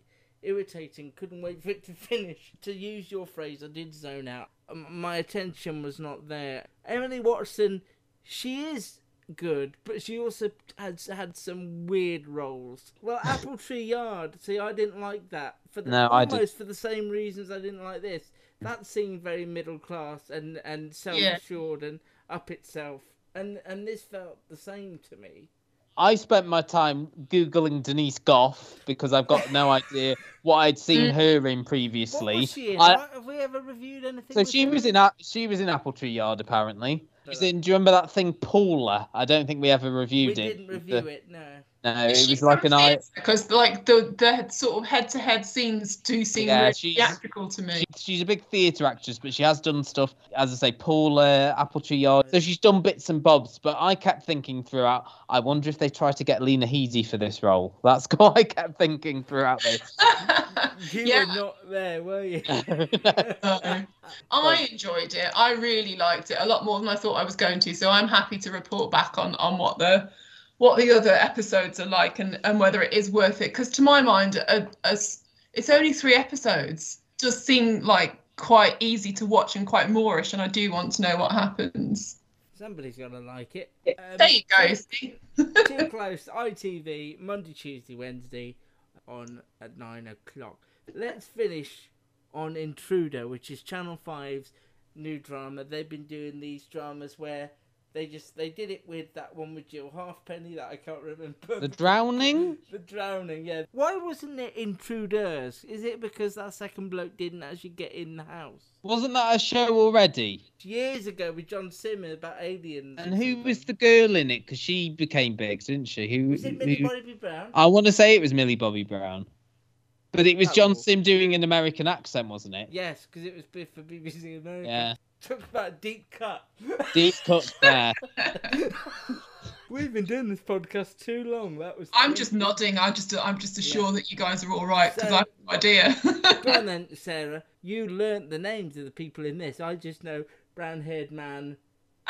irritating. Couldn't wait for it to finish. To use your phrase, I did zone out. My attention was not there. Emily Watson, she is good, but she also has had some weird roles. Well, Apple Tree Yard. See, I didn't like that for the, No, I did- almost for the same reasons I didn't like this. That seemed very middle class and and self assured and up itself, and and this felt the same to me. I spent my time googling Denise Gough because I've got no idea what I'd seen her in previously. What was she in? I- Have we ever reviewed anything? so she her? was in she was in Apple Tree Yard apparently. She was in, do you remember that thing Paula? I don't think we ever We reviewed it. didn't The- review it. No. No, it was like an eye. because like the the sort of head to head scenes do seem Yeah, really she's- theatrical to me. She, she's a big theatre actress, but she has done stuff, as I say, Paula, Apple Tree Yard. So she's done bits and bobs. But I kept thinking throughout, I wonder if they try to get Lena Headey for this role. That's what I kept thinking throughout this. You Yeah. were not there, were you? Oh, I enjoyed it. I really liked it a lot more than I thought I was going to. So I'm happy to report back on on what the what the other episodes are like and and whether it is worth it. Because to my mind, a, a s- it's only three episodes. Just seem like quite easy to watch and quite moorish, and I do want to know what happens. Somebody's gonna like it. Um, there you go. too- see? Too close. ITV Monday, Tuesday, Wednesday, on at nine o'clock. Let's finish on Intruder, which is Channel 5's new drama. They've been doing these dramas where They just they did it with that one with Jill Halfpenny that I can't remember. The drowning. The drowning, yeah. Why wasn't it Intruders? Is it because that second bloke didn't actually get in the house? Wasn't that a show already? Years ago with John Simmer about aliens. And who was the girl in it? Because she became big, didn't she? Who Was it Millie who- Bobby Brown? I want to say it was Millie Bobby Brown, but it was Oh. John Simm doing an American accent, wasn't it? Yes, because it was for BBC America. Yeah. Talk about deep cut. Deep cut there. We've been doing this podcast too long. That was. I'm just nodding. I'm just I'm just assured that you guys are all right because So- I have no idea. Go on then, Sarah. You learnt the names of the people in this. I just know brown-haired man,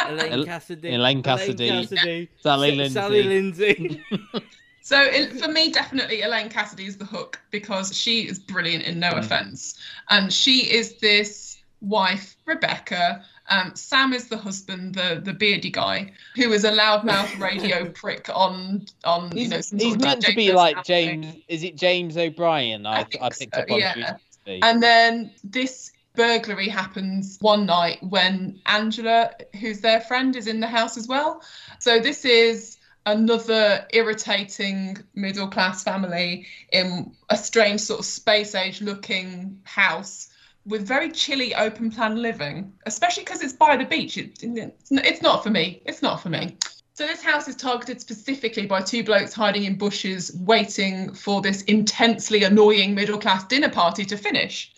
Elaine El- Cassidy, Elaine Cassidy, Cassidy, Sally Sa- Sally Lindsay. Lindsay. So it, for me, definitely Elaine Cassidy is the hook because she is brilliant in no mm. offense, and she is this wife Rebecca. Um, Sam is the husband, the the beardy guy who is a loudmouth radio prick on on you He's, know some he's meant to be like. James. Is it James O'Brien? I, I, picked up on yeah. who he's meant to be. And then this burglary happens one night when Angela, who's their friend, is in the house as well. So this is another irritating middle class family in a strange sort of space age looking house with very chilly open plan living, especially because it's by the beach. It, it's not for me. It's not for me. So this house is targeted specifically by two blokes hiding in bushes, waiting for this intensely annoying middle class dinner party to finish.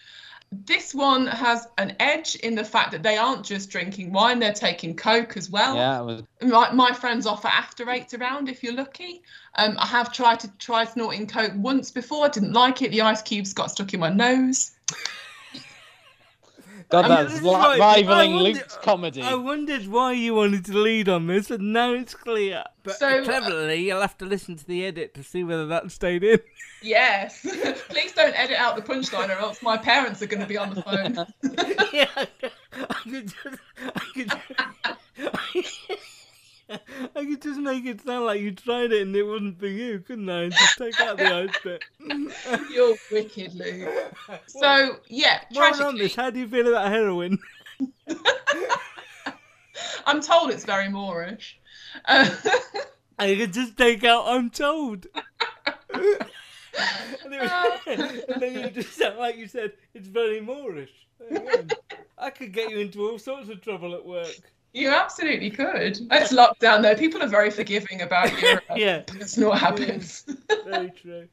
This one has an edge in the fact that they aren't just drinking wine; they're taking coke as well. Yeah, was My, my friends offer after eights around if you're lucky. Um, I have tried to try snorting coke once before. I didn't like it. The ice cubes got stuck in my nose. God, that's This li- rivaling I wonder- Luke's comedy. I wondered why you wanted to lead on this, and now it's clear. But So- uh, cleverly, you'll have to listen to the edit to see whether that stayed in. Yes. Please don't edit out the punchline, or else my parents are going to be on the phone. yeah, I could just, I could, I could just make it sound like you tried it and it wasn't for you, couldn't I? And just take out the ice bit. You're wicked, Luke. So yeah, we're on tragically, this, how do you feel about heroin? I'm told it's very Moorish. Uh, I could just take out I'm told. and, was, and then you just sound like you said it's very Moorish. There you go. I could get you into all sorts of trouble at work. You absolutely could. It's lockdown though. People are very forgiving about your uh, Yeah. personal habits. Very true.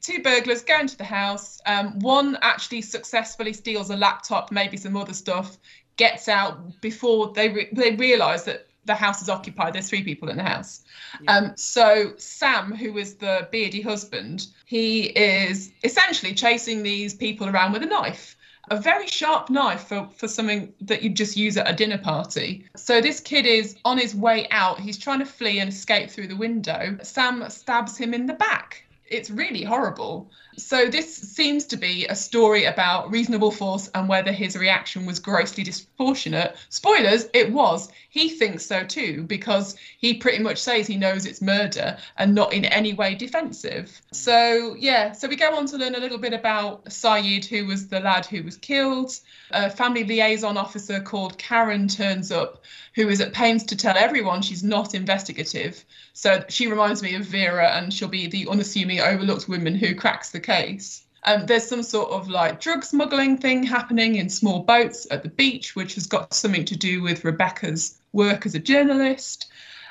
two burglars go into the house. Um, one actually successfully steals a laptop, maybe some other stuff, gets out before they re- they realise that the house is occupied. There's three people in the house. Um, so Sam, who is the beardy husband, he is essentially chasing these people around with a knife. A very sharp knife for, for something that you'd just use at a dinner party. So this kid is on his way out. He's trying to flee and escape through the window. Sam stabs him in the back it's really horrible. So this seems to be a story about reasonable force and whether his reaction was grossly disproportionate. Spoilers, it was. He thinks so too because he pretty much says he knows it's murder and not in any way defensive. So yeah, so we go on to learn a little bit about Sayed, who was the lad who was killed. A family liaison officer called Karen turns up, who is at pains to tell everyone she's not investigative. So she reminds me of Vera, and she'll be the unassuming, overlooked woman who cracks the case. Um, there's some sort of like drug smuggling thing happening in small boats at the beach, which has got something to do with Rebecca's work as a journalist.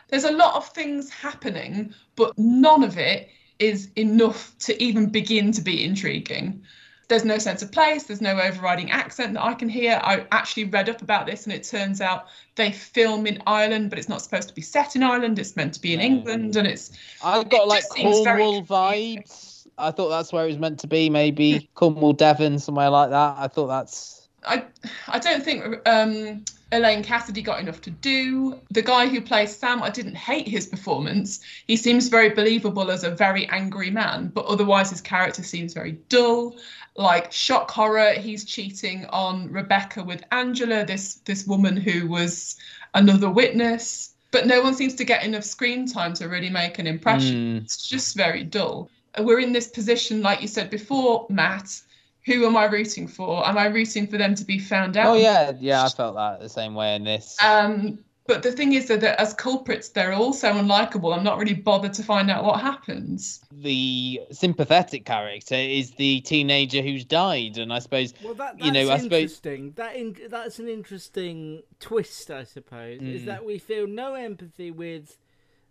There's a lot of things happening, but none of it is enough to even begin to be intriguing. There's no sense of place, there's no overriding accent that I can hear. I actually read up about this, and it turns out they film in Ireland, but it's not supposed to be set in Ireland, it's meant to be in England, and it's. I've got it like Cornwall vibes. I thought that's where it was meant to be. Maybe Cornwall, Devon, somewhere like that. I thought that's. I I don't think um, Elaine Cassidy got enough to do. The guy who plays Sam, I didn't hate his performance. He seems very believable as a very angry man, but otherwise his character seems very dull. Like shock horror, he's cheating on Rebecca with Angela, this this woman who was another witness. But no one seems to get enough screen time to really make an impression. Mm. It's just very dull. We're in this position, like you said before, Matt. Who am I rooting for? Am I rooting for them to be found out? Oh yeah, yeah. I felt that the same way in this. Um, But the thing is that that as culprits, they're all so unlikable. I'm not really bothered to find out what happens. The sympathetic character is the teenager who's died, and I suppose Well, that, that's you know, I suppose interesting. That in, that's an interesting twist, I suppose, is Mm. that we feel no empathy with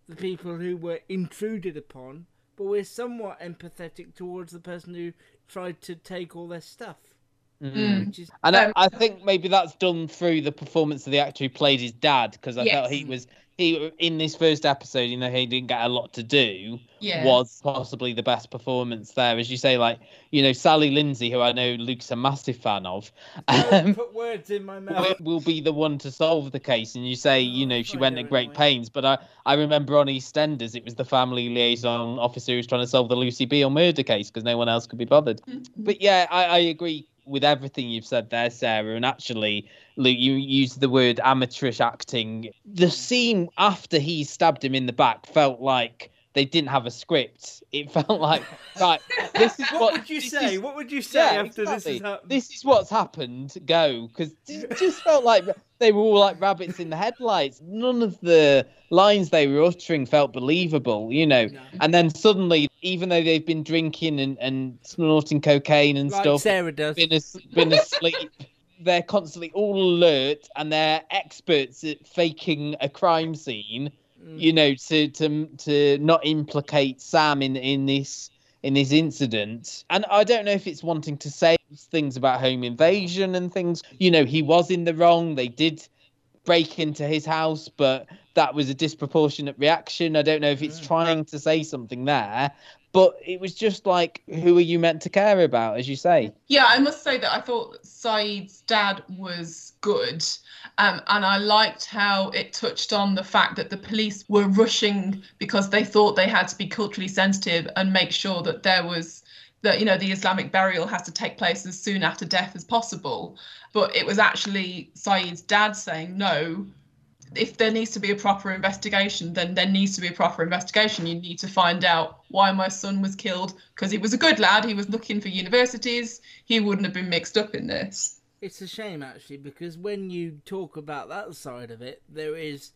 the people who were intruded upon, but we're somewhat empathetic towards the person who tried to take all their stuff. Mm. Which is, And I, I think maybe that's done through the performance of the actor who played his dad, because I felt he was he in this first episode. You know, he didn't get a lot to do. Yeah. Was possibly the best performance there, as you say. Like you know, Sally Lindsay, who I know Luke's a massive fan of, um, put words in my mouth. will, be the one to solve the case. And you say, you know, she went at great pains. But I, I remember on EastEnders, it was the family liaison officer who was trying to solve the Lucy Beale murder case because no one else could be bothered. But yeah, I, I agree with everything you've said there, Sarah. And actually, Luke, you used the word amateurish acting. The scene after he stabbed him in the back felt like they didn't have a script. It felt like right. This is what, what, would you say? is- what would you say yeah, after exactly. this has happened? This is what's happened. Go because it just felt like they were all like rabbits in the headlights. None of the lines they were uttering felt believable, you know. And then suddenly, even though they've been drinking and, and snorting cocaine and Like stuff, Sarah does. been, as, been asleep. They're constantly all alert and they're experts at faking a crime scene you know, to to to not implicate Sam in in this in this incident. And I don't know if it's wanting to say things about home invasion and things. You know, he was in the wrong. They did break into his house, but that was a disproportionate reaction. I don't know if it's mm. trying to say something there, but it was just like, who are you meant to care about, as you say? Yeah, I must say that I thought Saeed's dad was good. Um, and I liked how it touched on the fact that the police were rushing because they thought they had to be culturally sensitive and make sure that there was that you know the Islamic burial has to take place as soon after death as possible. But it was actually Saeed's dad saying no. If there needs to be a proper investigation, then there needs to be a proper investigation. You need to find out why my son was killed because he was a good lad. He was looking for universities. He wouldn't have been mixed up in this. It's a shame actually because when you talk about that side of it, there is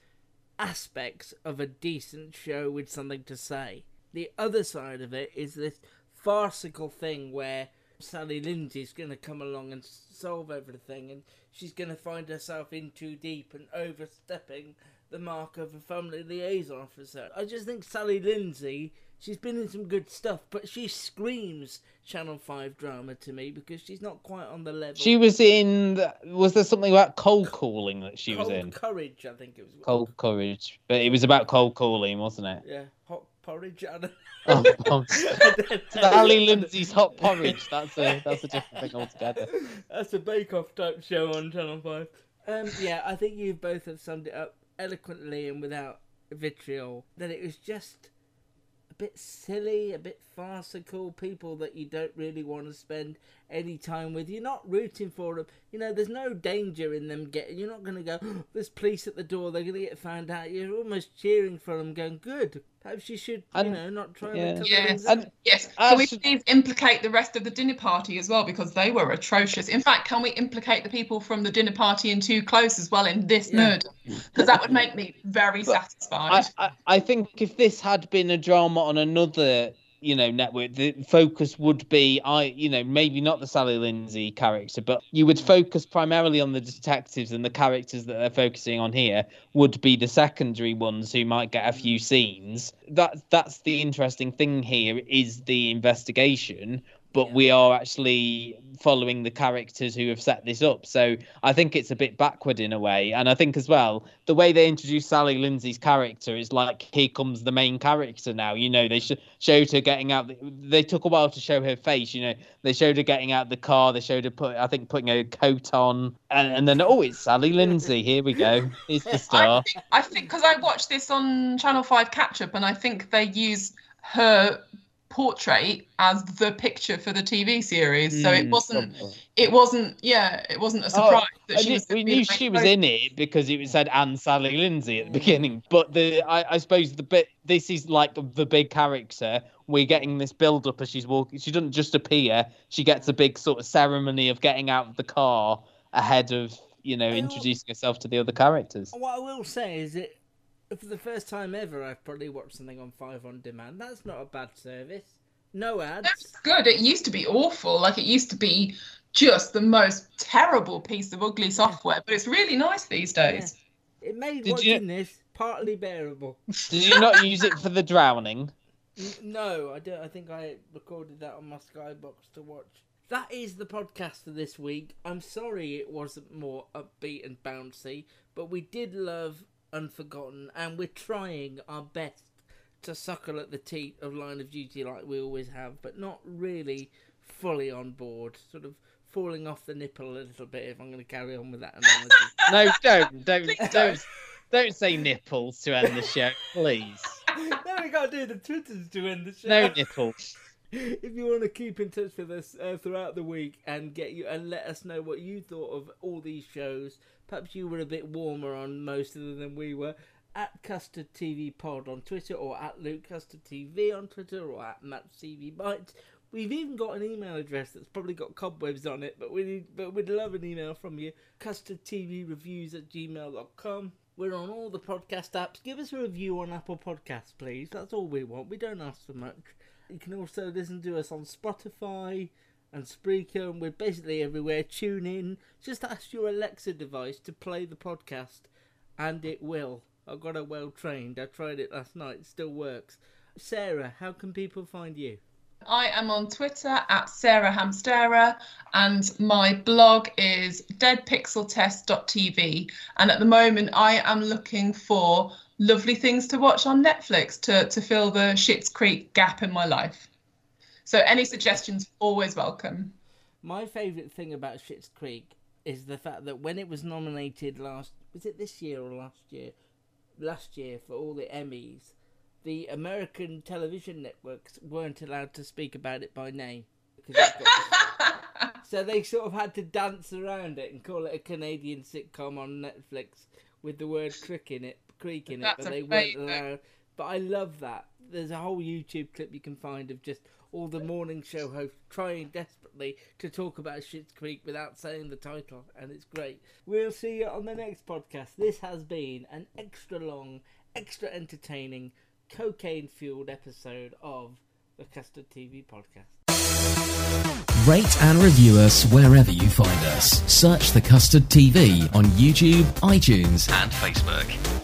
aspects of a decent show with something to say. The other side of it is this farcical thing where Sally Lindsay's going to come along and solve everything, and she's going to find herself in too deep and overstepping the mark of a family liaison officer. I just think Sally Lindsay, she's been in some good stuff, but she screams Channel 5 drama to me because she's not quite on the level. She was in. the- Was there something about cold calling that she was in Cold in? Courage, I think it was. Cold courage, but it was about cold calling, wasn't it? Yeah, hot porridge. I don't- Oh. Sally Lindsay's hot porridge. That's a that's a different thing altogether. That's a Bake Off type show on Channel 5. Um, yeah, I think you both have summed it up eloquently and without vitriol. That it was just a bit silly, a bit farcical, people that you don't really want to spend any time with. You're not rooting for them. You know, there's no danger in them getting. You're not going to go, "Oh, there's police at the door, they're going to get found out. You're almost cheering for them, going, good. Perhaps you should, you know, not try yeah. Yes. things up." yes. Can we please implicate the rest of the dinner party as well because they were atrocious. In fact, can we implicate the people from the dinner party in Too Close as well in this murder? Because that would make me very satisfied. I, I I think if this had been a drama on another you know network, the focus would be I you know maybe not the Sally Lindsay character, but you would focus primarily on the detectives and the characters that they're focusing on here would be the secondary ones who might get a few scenes. That that's the interesting thing here is the investigation. But we are actually following the characters who have set this up. So I think it's a bit backward in a way. And I think as well, the way they introduce Sally Lindsay's character is like, here comes the main character now. You know, they sh- showed her getting out. The- they took a while to show her face. You know, they showed her getting out the car. They showed her put, I think, putting a coat on. And, and then, oh, it's Sally Lindsay. Here we go. Here's the star. I think because I watched this on Channel 5 catch up and I think they use her portrait as the picture for the TV series. So it Mm, wasn't it wasn't yeah, it wasn't a Oh, surprise that she was we knew she main was in it because it said Anne Sally Lindsay at the beginning. But the I, I suppose the bit this is like the big character. We're getting this build up as she's walking. She doesn't just appear. She gets a big sort of ceremony of getting out of the car ahead of you know, introducing yourself to the other characters. What I will say is that for the first time ever, I've probably watched something on Five on Demand. That's not a bad service. No ads. That's good. It used to be awful. Like it used to be just the most terrible piece of ugly software, but it's really nice these days. Yeah. It made Did watching you- this partly bearable. Did you not use it for the drowning? No, I don't. I think I recorded that on my Skybox to watch. That is the podcast for this week. I'm sorry it wasn't more upbeat and bouncy, but we did love Unforgotten, and we're trying our best to suckle at the teat of Line of Duty like we always have, but not really fully on board. Sort of falling off the nipple a little bit. If I'm going to carry on with that analogy. No, don't, don't, don't, don't say nipples to end the show, please. no, we got to do the Twitters to end the show. No nipples. If you want to keep in touch with us uh, throughout the week and get you and let us know what you thought of all these shows, perhaps you were a bit warmer on most of them than we were. At Custard TV Pod on Twitter, or at Luke Custard TV on Twitter, or at Matt CV Bites. We've even got an email address that's probably got cobwebs on it, but we need, but we'd love an email from you. CustardTVReviews at gmail.com. We're on all the podcast apps. Give us a review on Apple Podcasts, please. That's all we want. We don't ask for much. You can also listen to us on Spotify and Spreaker, and we're basically everywhere. Tune in. Just ask your Alexa device to play the podcast, and it will. I got it well trained. I tried it last night. It still works. Sarah, how can people find you? I am on Twitter at Sarah Hamstera, and my blog is deadpixeltest.tv. And at the moment, I am looking for lovely things to watch on Netflix to, to fill the Schitt's Creek gap in my life. So any suggestions, always welcome. My favourite thing about Schitt's Creek is the fact that when it was nominated last, was it this year or last year? Last year for all the Emmys, the American television networks weren't allowed to speak about it by name. because it's got- so they sort of had to dance around it and call it a Canadian sitcom on Netflix with the word "crick" in it, creek in it, That's but they weren't allowed. But I love that. There's a whole YouTube clip you can find of just all the morning show hosts trying desperately to talk about Schitt's Creek without saying the title, and it's great. We'll see you on the next podcast. This has been an extra long, extra entertaining, cocaine fueled episode of the Custard TV podcast. Rate and review us wherever you find us. Search The Custard TV on YouTube, iTunes, and Facebook.